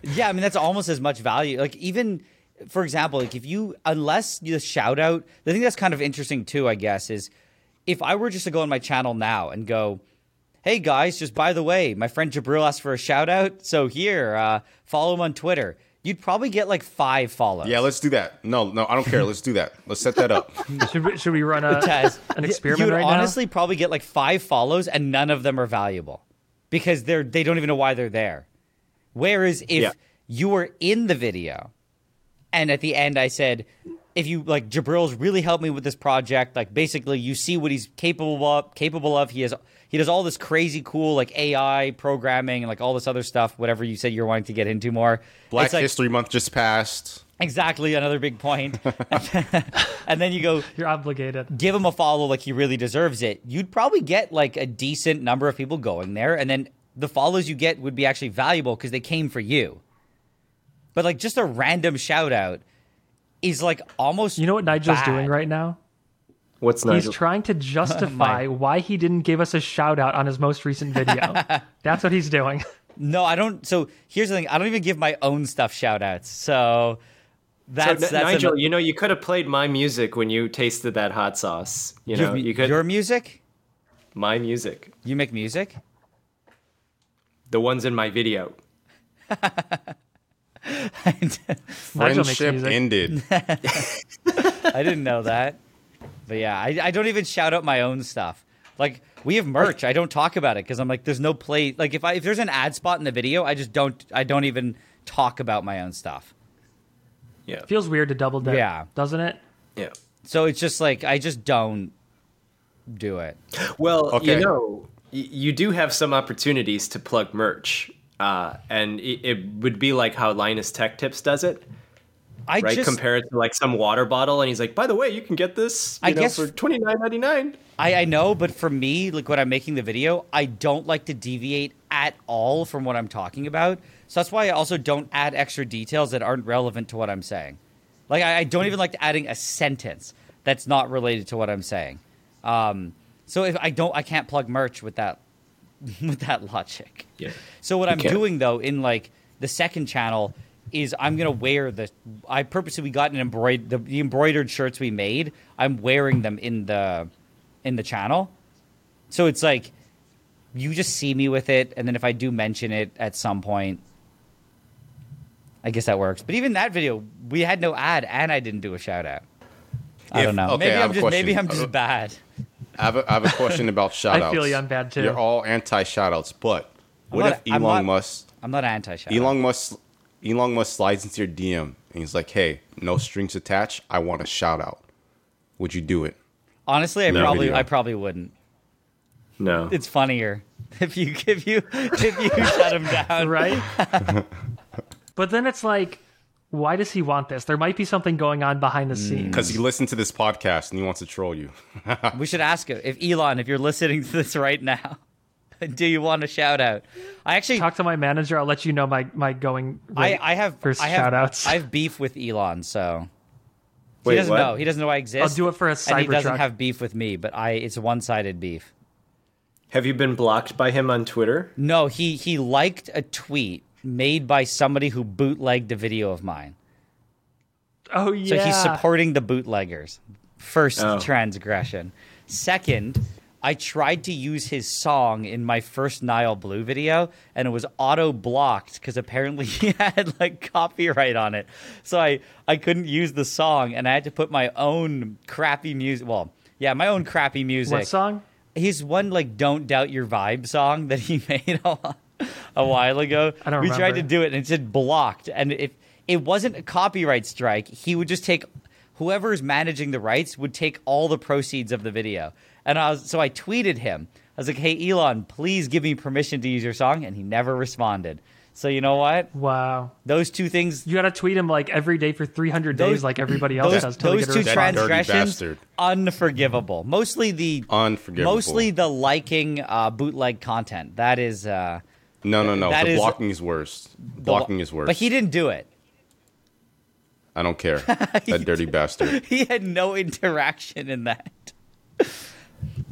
Yeah, I mean that's almost as much value. Like even for example, like if you unless you shout out, the thing that's kind of interesting too, I guess, is if I were just to go on my channel now and go, "Hey guys, just by the way, my friend Jabril asked for a shout out, so here, uh, follow him on Twitter." You'd probably get like five follows. yeah, let's do that. No, no, I don't care. Let's do that. Let's set that up. should we, should we run a Taz, an experiment You'd right honestly probably get like five follows, and none of them are valuable because they're they don't even know why they're there. Whereas if Yeah. you were in the video, and at the end I said, if you like Jabril's really helped me with this project, like basically you see what he's capable of. Capable of. He has he does all this crazy cool like AI programming and like all this other stuff. Whatever you said you're wanting to get into more. Black like- History Month just passed. Exactly, another big point. and then you go. You're obligated. give him a follow like he really deserves it, you'd probably get like a decent number of people going there, and then the follows you get would be actually valuable because they came for you. But like just a random shout out is like almost You know what Nigel's bad. doing right now? What's He's trying to justify why he didn't give us a shout out on his most recent video. That's what he's doing. No, I don't. So here's the thing: I don't even give my own stuff shout outs. So So, that's N- that's Nigel, ano- you know, you could have played my music when you tasted that hot sauce. You you know, have you could your music. my music, You make music. the ones in my video. Friendship ended. I didn't know that. But yeah, I, I don't even shout out my own stuff. Like we have merch. I don't talk about it because I'm like, there's no play. Like if I if there's an ad spot in the video, I just don't. I don't even talk about my own stuff. Yeah, Feels weird to double dip, Yeah. doesn't it? yeah. So it's just like I just don't do it. Well, Okay. you know, y- you do have some opportunities to plug merch, uh, and it, it would be like how Linus Tech Tips does it, I right? just Compare it to like some water bottle, and he's like, "By the way, you can get this, you I know, guess- for twenty nine ninety nine. I, I know, but for me, like when I'm making the video, I don't like to deviate at all from what I'm talking about. So that's why I also don't add extra details that aren't relevant to what I'm saying. Like I, I don't even like adding a sentence that's not related to what I'm saying. Um, so if I don't, I can't plug merch with that with that logic. Yeah. So what You I'm can't. doing though in like the second channel is I'm gonna wear the. I purposely we got an embroid the, the embroidered shirts we made. I'm wearing them in the in the channel. So it's like you just see me with it, and then if I do mention it at some point, I guess that works. But even that video, we had no ad, and I didn't do a shout out. I If- don't know. okay, maybe I have I'm a just maybe. I'm just uh, bad. I have a, I have a question about shout outs. feel you, I'm bad too. You're all anti shout outs, but what not- if I'm Elon not- Musk I'm not anti shout. Elon Musk Elon Musk slides into your DM and he's like, Hey, no strings attached, I want a shout out. Would you do it? Honestly, I No. probably Video. I probably wouldn't. No, It's funnier if you if you if you shut him down. right? but then it's like, Why does he want this? There might be something going on behind the Hmm. scenes. Because he listened to this podcast and he wants to troll you. We should ask him if Elon, if you're listening to this right now, do you want a shout out? I actually, Talk to my manager. I'll let you know my my going. I, I have, for I have, shout outs. I have beef with Elon, so Wait, he doesn't what? know. He doesn't know I exist. I'll do it for a and he doesn't Cybertruck. have beef with me, but I, it's one sided beef. Have you been blocked by him on Twitter? No, he he liked a tweet made by somebody who bootlegged a video of mine. oh yeah. So he's supporting the bootleggers. First Oh. transgression. Second, I tried to use his song in my first Nile Blue video, and it was auto blocked because apparently he had like copyright on it. So I I couldn't use the song, and I had to put my own crappy music. Well, yeah, my own crappy music. what song? He's one like "Don't Doubt Your Vibe" song that he made a, while- a while ago. I don't we tried to do it, and it said blocked. And if it wasn't a copyright strike, he would just take whoever is managing the rights would take all the proceeds of the video. And I was so I tweeted him. I was like, "Hey Elon, please give me permission to use your song," and he never responded. So you know what? Wow. Those two things You got to tweet him like every day for 300 Those- days, like everybody else those, does. Till they those a two transgressions unforgivable mostly the Unforgivable. mostly the liking uh, bootleg content that is uh No, no, no. That the is- blocking is worse. the- Blocking is worse. but he didn't do it I don't care. that dirty bastard. he had no interaction in that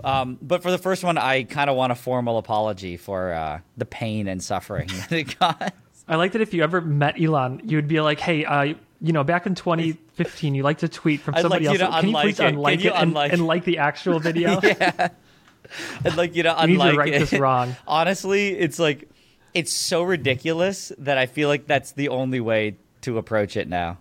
um, but for the first one i kind of want a formal apology for uh, the pain and suffering that it got I like that if you ever met Elon, you would be like, hey, uh, you know, back in 2015, you liked a tweet from I'd somebody like else. Can you unlike please it. Unlike you it and, unlike- and like the actual video? i'd like you to You need to unlike right it this wrong. honestly it's like it's so ridiculous that i feel like that's the only way to approach it now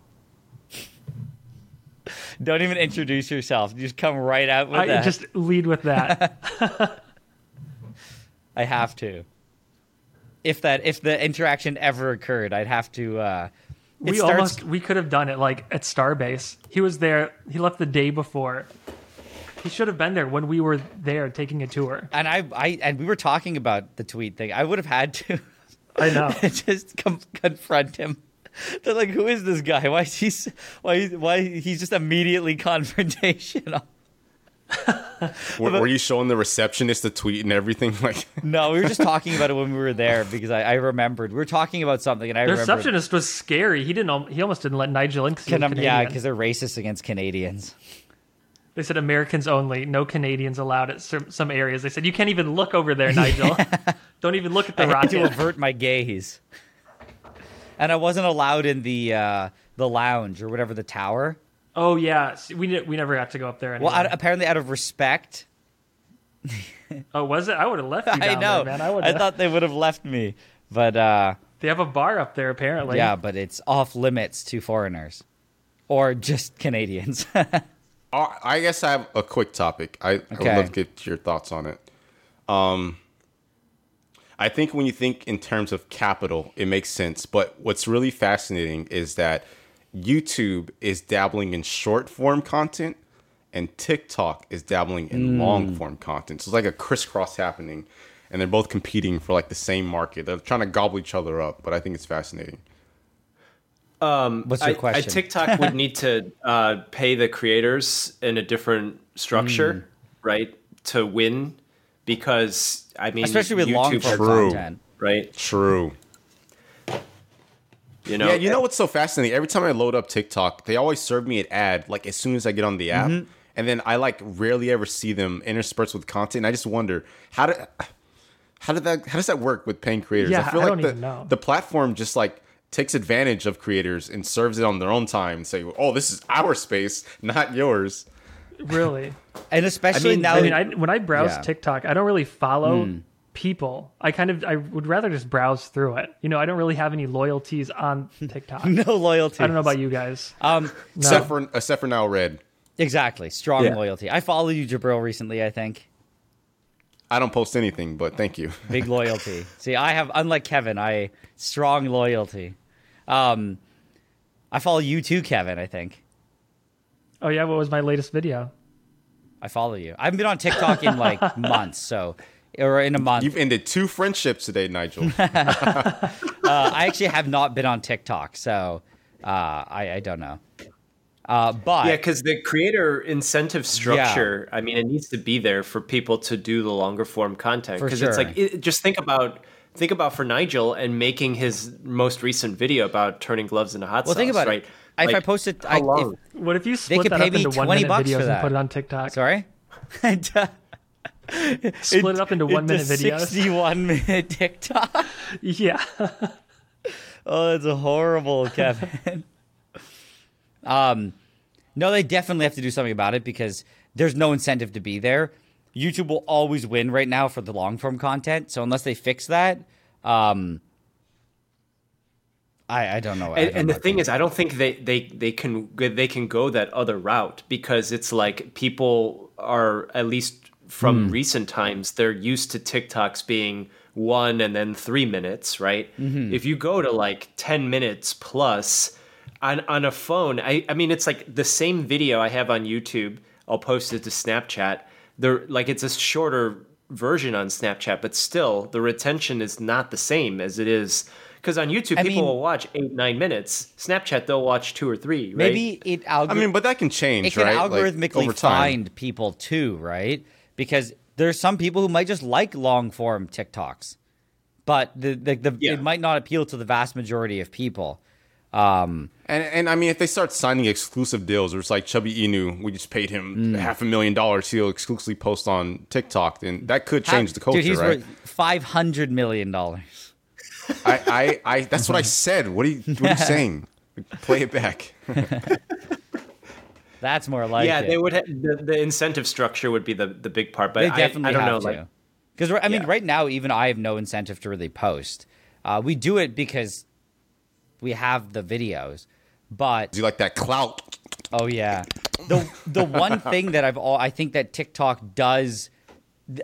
don't even introduce yourself just come right out with I that just lead with that. I have to. If that if the interaction ever occurred, I'd have to. Uh, we starts- almost we could have done it like at Starbase. He was there. He left the day before. He should have been there when we were there taking a tour. and I, I and we were talking about the tweet thing. I would have had to I know. just com- confront him. They're like, "Who is this guy? Why is he? Why? Why he's just immediately confrontational?" Were, were you showing the receptionist the tweet and everything? Like, No, we were just talking about it when we were there because I, I remembered we were talking about something and I The remembered. receptionist was scary. He didn't. He almost didn't let Nigel in because Can, um, yeah, because they're racist against Canadians. they said Americans only, no Canadians allowed at some, some areas. They said you can't even look over there, Nigel. Don't even look at the I had to avert my gaze. And I wasn't allowed in the uh, the lounge or whatever the tower. Oh yeah, we ne- we never got to go up there. Anyway. Well, out, apparently out of respect. oh, was it? I would have left you down I know. there, man. I would. I thought they would have left me, but uh, they have a bar up there apparently. yeah, but it's off limits to foreigners or just Canadians. Uh, I guess I have a quick topic. I, I would love to get your thoughts on it. Um, I think when you think in terms of capital, it makes sense. But what's really fascinating is that YouTube is dabbling in short form content and TikTok is dabbling in long form content. So it's like a crisscross happening. And they're both competing for like the same market. They're trying to gobble each other up, but I think it's fascinating. What's your I, I. TikTok would need to uh, pay the creators in a different structure, Hmm. right, to win, because I mean, Especially with YouTube long form content. right? True. You know, Yeah, you know what's so fascinating? Every time I load up TikTok, they always serve me an ad like as soon as I get on the app, Mm-hmm. and then I like rarely ever see them interspersed with content. And I just wonder how did how did that how does that work with paying creators? Yeah, I feel I like don't the even know. the platform just like takes advantage of creators and serves it on their own time and say, "Oh, this is our space, not yours." Really. And especially mean- now, I mean, I, when I browse Yeah. TikTok, I don't really follow people. I kind of I would rather just browse through it. You know, I don't really have any loyalties on TikTok. no loyalty. I don't know about you guys. Um, Except for except for now, Red. exactly, strong Yeah. loyalty. I followed you, Jabril, recently. I think I don't post anything, but thank you. big loyalty. See, I have unlike Kevin, I strong loyalty. Um, I follow you too, Kevin. I think Oh yeah, what was my latest video? I follow you. I haven't been on TikTok in like months, so or in a month. You've ended two friendships today, Nigel. Uh, I actually have not been on TikTok, so Uh, I I don't know. Uh, but Yeah, because the creator incentive structure, I mean, it needs to be there for people to do the longer form content. For Because it's like, it, just think about think about for Nigel and making his most recent video about turning gloves into hot well, sauce. think about right? it. If I Like, posted, how I, if. What if you split could that pay up me into one 20 minute bucks videos for and put it on TikTok? sorry. And, uh, Split it up into one minute videos. Sixty-one minute TikTok. Yeah. Oh, that's horrible, Kevin. um, no, they definitely have to do something about it because there's no incentive to be there. YouTube will always win right now for the long form content. So unless they fix that, um, I I don't know. I And, don't and the thing is, I don't think they, they, they can they can go that other route because it's like people are at least from recent times they're used to TikToks being one and then three minutes, right? Mm-hmm. If you go to like ten minutes plus on on a phone, I I mean it's like the same video I have on YouTube. I'll post it to Snapchat. They're like it's a shorter version on Snapchat, but still the retention is not the same as it is. Because on YouTube, I people mean- will watch eight, nine minutes. Snapchat, they'll watch two or three. Right? maybe it algor- I mean, but that can change, it can right? Like, algorithmically over time. find people too, right? Because there's some people who might just like long form TikToks, but the the, the Yeah. it might not appeal to the vast majority of people. Um, And and I mean, if they start signing exclusive deals, or it's like Chubby Emu, we just paid him Mm. half a million dollars, he'll exclusively post on TikTok, then that could change the culture, Dude, he's right? five hundred million dollars. I, I, I, that's what I said. What are you, what are you saying? Play it back. That's more like yeah, it. they would. Ha- the, the incentive structure would be the, the big part. But They I, definitely I don't have know. to. Like, Because I mean, Yeah. right now, even I have no incentive to really post. Uh, we do it because we have the videos, but Do you like that clout? Oh yeah. The the one thing that I've all I think that TikTok does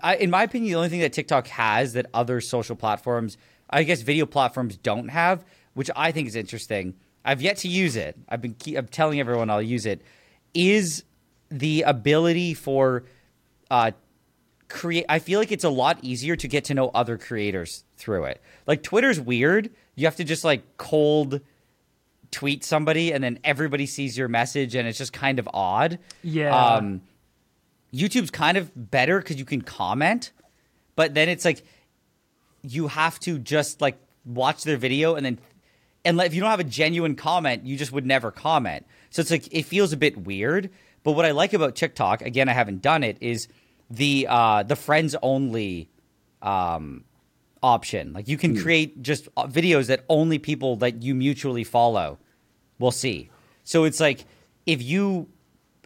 I, in my opinion the only thing that TikTok has that other social platforms I guess video platforms don't have, which I think is interesting. I've yet to use it. I've been keep, I'm telling everyone I'll use it is the ability for uh create I feel like it's a lot easier to get to know other creators through it. Like Twitter's weird. You have to just like cold tweet somebody and then everybody sees your message and it's just kind of odd. Yeah. Um, YouTube's kind of better because you can comment, but then it's like you have to just like watch their video and then and like, if you don't have a genuine comment, you just would never comment. So it's like it feels a bit weird. But what I like about TikTok, again, I haven't done it, is the uh, the friends only um, option. Like you can create just uh, videos that only people that you mutually follow will see. So it's like if you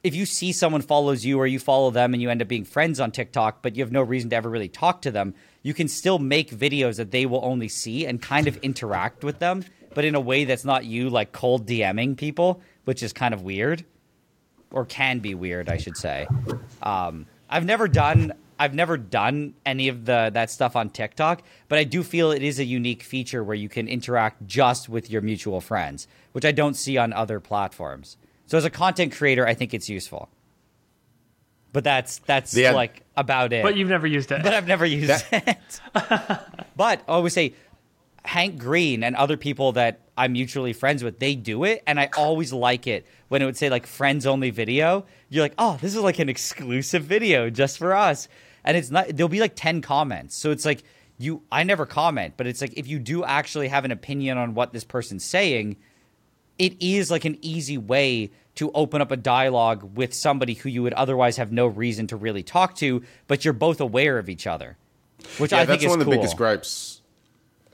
if you see someone follows you or you follow them and you end up being friends on TikTok, but you have no reason to ever really talk to them, you can still make videos that they will only see and kind of interact with them, but in a way that's not you like cold DMing people, which is kind of weird or can be weird, I should say. Um, I've never done I've never done any of the that stuff on TikTok, but I do feel it is a unique feature where you can interact just with your mutual friends, which I don't see on other platforms. So as a content creator, I think it's useful. But that's that's Yeah. like about it. but you've never used it. but I've never used it. but I always say Hank Green and other people that I'm mutually friends with, they do it, and I always like it when it would say like friends only video. You're like, oh, this is like an exclusive video just for us, and it's not. There'll be like ten comments, so it's like you. I never comment, but it's like if you do actually have an opinion on what this person's saying, it is like an easy way to open up a dialogue with somebody who you would otherwise have no reason to really talk to, but you're both aware of each other, which Yeah, I think that's is one of the biggest gripes.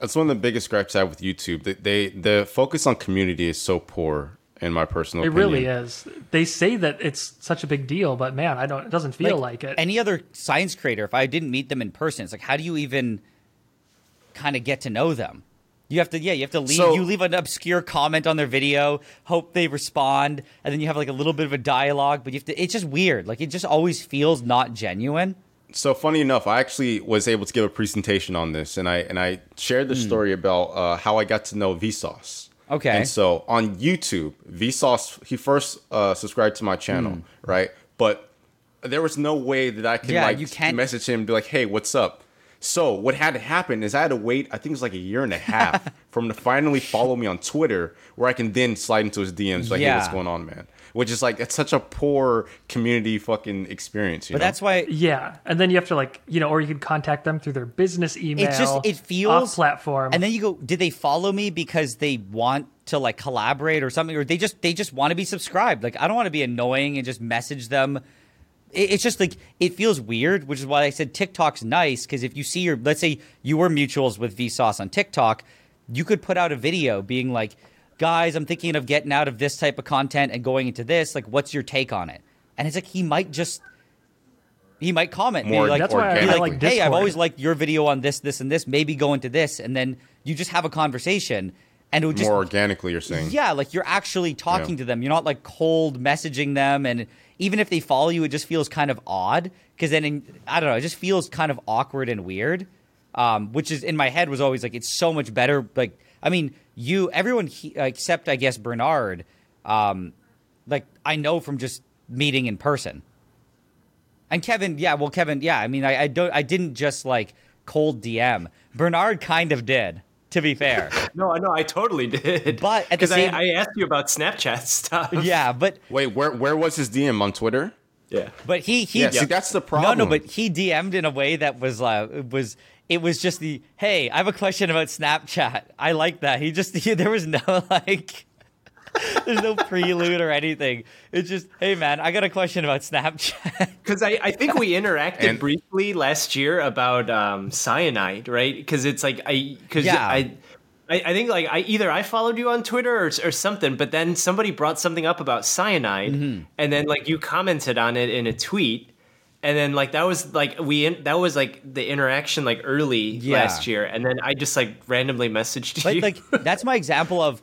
That's one of the biggest gripes I have with YouTube. They, they the focus on community is so poor, in my personal it opinion. really is. They say that it's such a big deal, but man, I don't. It doesn't feel like, it. Any other science creator, if I didn't meet them in person, it's like how do you even kind of get to know them? You have to, yeah, you have to leave. So- you leave an obscure comment on their video, hope they respond, and then you have like a little bit of a dialogue. But you have to. It's just weird. Like it just always feels not genuine. So funny enough, I actually was able to give a presentation on this, and I and I shared the story about uh, how I got to know Vsauce. Okay. And so on YouTube, Vsauce he first uh, subscribed to my channel, right? But there was no way that I could. Yeah, like you can't- message him and be like, "Hey, what's up?" So what had to happen is I had to wait. I think it was like a year and a half for him to finally follow me on Twitter, where I can then slide into his DMs like, "Hey, what's going on, man?" Which is like it's such a poor community fucking experience. You But know? that's why Yeah, and then you have to like you know, or you can contact them through their business email. it's just it feels off platform. and then you go did they follow me because they want to like collaborate or something or they just they just want to be subscribed like i don't want to be annoying and just message them It- it's just like it feels weird which is why i said tiktok's nice because if you see your let's say you were mutuals with vsauce on tiktok you could put out a video being like guys i'm thinking of getting out of this type of content and going into this like what's your take on it and it's like he might just he might comment More like That's why I like, like hey, I've always liked your video on this, this, and this. Maybe go into this, and then you just have a conversation, and it would just more organically. You're saying, yeah, like you're actually talking Yeah. to them. You're not like cold messaging them, and even if they follow you, it just feels kind of odd because then in, I don't know, it just feels kind of awkward and weird. Um, which is in my head was always like it's so much better. Like I mean, you everyone he, except I guess Bernard, um, like I know from just meeting in person. And Kevin, yeah, well, Kevin, yeah. I mean, I, I don't, I didn't just like cold DM. Bernard kind of did, to be fair. No, I know, I totally did. But because same- I, I asked you about Snapchat stuff. yeah, but wait, where where was his DM on Twitter? yeah. but he he Yeah, see, that's the problem. No, no, but he DM'd in a way that was uh, it was it was just the hey, I have a question about Snapchat. I like that. He just he, there was no like there's no prelude or anything. It's just hey man, I got a question about Snapchat. Because I, I think we interacted And- briefly last year about um, cyanide, right? Because it's like I because Yeah. I, I I think like I either I followed you on Twitter or, or something, but then somebody brought something up about cyanide, Mm-hmm. and then like you commented on it in a tweet. And then, like that was like we in, that was like the interaction like early Yeah. last year, and then I just like randomly messaged But you. like that's my example of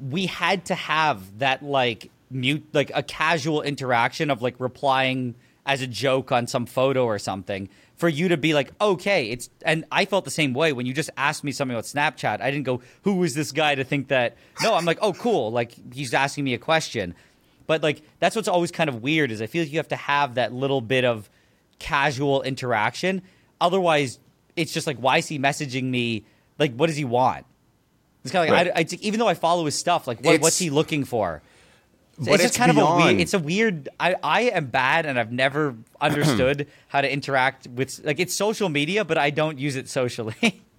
we had to have that like mute like a casual interaction of like replying as a joke on some photo or something for you to be like okay it's and I felt the same way. When you just asked me something about Snapchat I didn't go who is this guy to think that no I'm like oh cool like he's asking me a question. But like that's what's always kind of weird is I feel like you have to have that little bit of casual interaction. Otherwise it's just like why is he messaging me? Like what does he want it's kind of like Right. I, I, even though I follow his stuff, like what, what's he looking for? But it's just it's kind of a weird. It's a weird. I I am bad, and I've never understood how to interact with like it's social media, but I don't use it socially.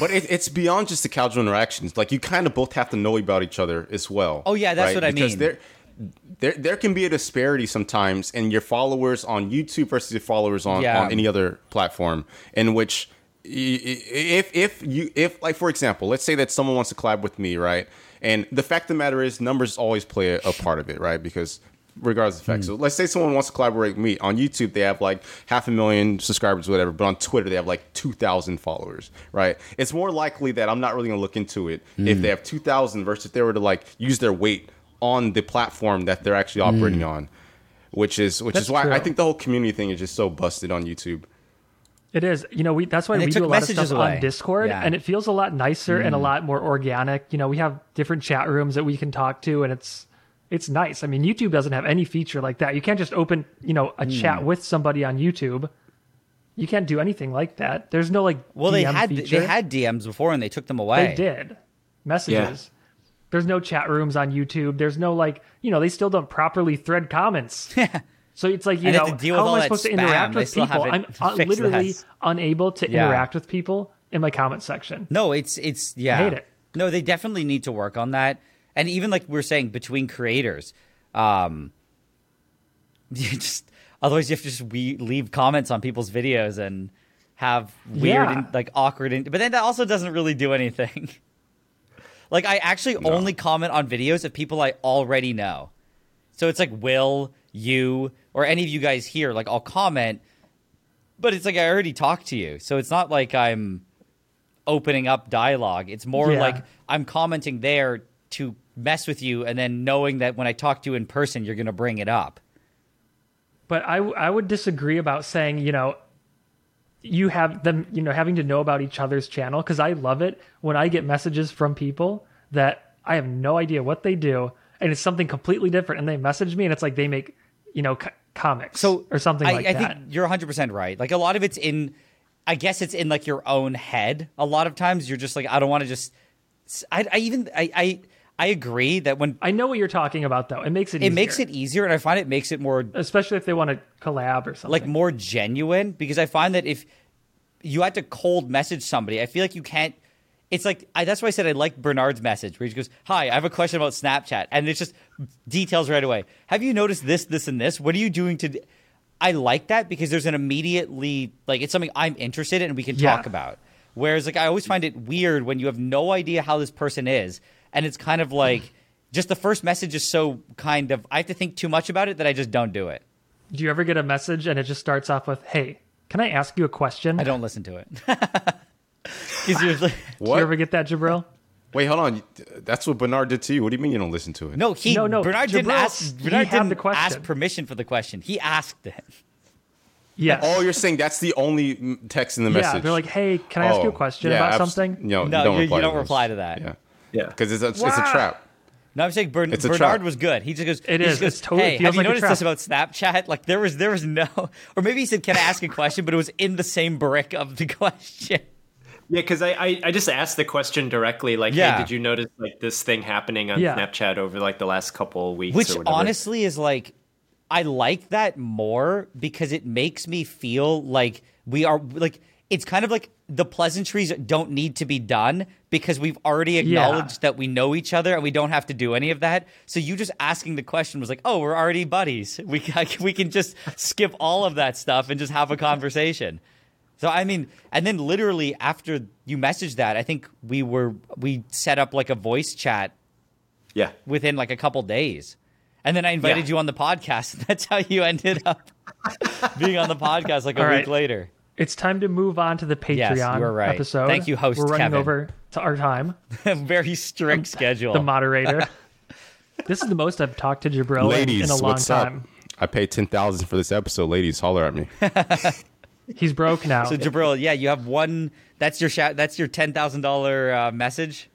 But it, it's beyond just the casual interactions. Like you kind of both have to know about each other as well. Oh, yeah, that's right? what I because mean. There, there, there can be a disparity sometimes in your followers on YouTube versus your followers on, Yeah. on any other platform. In which, if if you if like for example, let's say that someone wants to collab with me, right? And the fact of the matter is, numbers always play a, a part of it, right? Because regardless of the fact. Hmm. So let's say someone wants to collaborate with me on YouTube. They have like half a million subscribers, whatever. But on Twitter, they have like two thousand followers, right? It's more likely that I'm not really gonna look into it hmm. if they have two thousand versus if they were to like use their weight on the platform that they're actually hmm. operating on, which is which That's is why I think the whole community thing is just so busted on YouTube. It is. You know, we that's why And we do a lot of messages stuff away. on Discord Yeah. and it feels a lot nicer and a mm. lot more organic. You know, we have different chat rooms that we can talk to and it's it's nice. I mean, YouTube doesn't have any feature like that. You can't just open, you know, a mm. chat with somebody on YouTube. You can't do anything like that. There's no like well, they had feature. they had DMs before, and they took them away. They did. Messages. There's no chat rooms on YouTube. There's no like, you know, they still don't properly thread comments. So it's like, you And know, to deal how with am I that supposed to interact with people? I'm uh, literally that. unable to Yeah. interact with people in my comment section. No, it's it's yeah. hate it. No, they definitely need to work on that. And even like we are saying between creators, um you just otherwise you have to just we leave comments on people's videos and have weird Yeah. and like awkward in- but then that also doesn't really do anything. like I actually only comment on videos of people I already know. So it's like Will, you, or any of you guys here, like I'll comment, but it's like I already talked to you. So it's not like I'm opening up dialogue. It's more Yeah. like I'm commenting there to mess with you and then knowing that when I talk to you in person, you're going to bring it up. But I, I would disagree about saying, you know, you have them, you know, having to know about each other's channel because I love it when I get messages from people that I have no idea what they do and it's something completely different and they message me and it's like they make, you know, comics So or something I, like I that. I think you're 100% right. Like a lot of it's in I guess it's in like your own head. A lot of times you're just like, I don't want to just. I, I even I, I I agree that when I know what you're talking about, though. It makes it. it easier. makes it easier, and I find it makes it more especially if they want to collab or something. like more genuine because I find that if you had to cold message somebody, I feel like you can't. It's like I, that's why I said I like Bernard's message where he goes, "Hi, I have a question about Snapchat," and it's just details right away. Have you noticed this, this, and this? What are you doing to? d-" I like that because there's an immediately like it's something I'm interested in and we can Yeah. talk about. Whereas like I always find it weird when you have no idea how this person is, and it's kind of like just the first message is so kind of I have to think too much about it that I just don't do it. Do you ever get a message and it just starts off with, "Hey, can I ask you a question?" I don't listen to it. 'Cause you're like- Do you What? ever get that, Jabril? Wait, hold on. That's what Bernard did to you. What do you mean you don't listen to it? no, he No, no, Bernard didn't ask. Bernard didn't the question. ask permission for the question. He asked it. Yeah. Oh, you're saying that's the only text in the message. yeah. They're like, "Hey, can I ask you a Oh, question yeah, about abs- something?" No, No, you don't you- reply you don't to reply to that. Yeah, Yeah. because it's a, it's a trap. No, I'm saying Bern- Bernard trap. was good. He just goes. It he is. just goes, It's totally- Hey, feels have you like a noticed this about Snapchat? Like there was there was no, or maybe he said, "Can I ask a question?" But it was in the same brick of the question. Yeah, because I, I I just asked the question directly, like, Yeah. hey, did you notice like this thing happening on Yeah. Snapchat over like the last couple of weeks? Which honestly is like, I like that more because it makes me feel like we are like it's kind of like the pleasantries don't need to be done because we've already acknowledged that we know each other and we don't have to do any of that. So you just asking the question was like, oh, we're already buddies. We we can just skip all of that stuff and just have a conversation. So I mean, and then literally after you messaged that, I think we were we set up like a voice chat yeah. within like a couple days. And then I invited Yeah. you on the podcast. That's how you ended up being on the podcast like a All week right. later. It's time to move on to the Patreon you are right. episode. Thank you, host We're running Kevin. over to our time. Very strict schedule. The moderator. this is the most I've talked to Jabril in- Ladies, in a long what's time. up? I paid ten thousand for this episode. Ladies, holler at me. He's broke now. so Jabril, yeah, you have one. That's your sha- That's your ten thousand dollar uh, message.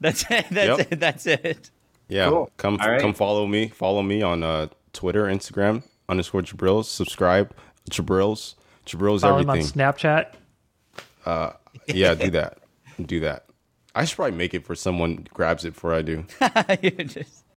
That's it. That's Yep. it. That's it. Yeah, Cool. come All right. come follow me. Follow me on uh, Twitter, Instagram underscore Jabrils. Subscribe Jabrils. Jabrils Follow him on everything. Snapchat. yeah, do that. Do that. I should probably make it for someone grabs it before I do. You just-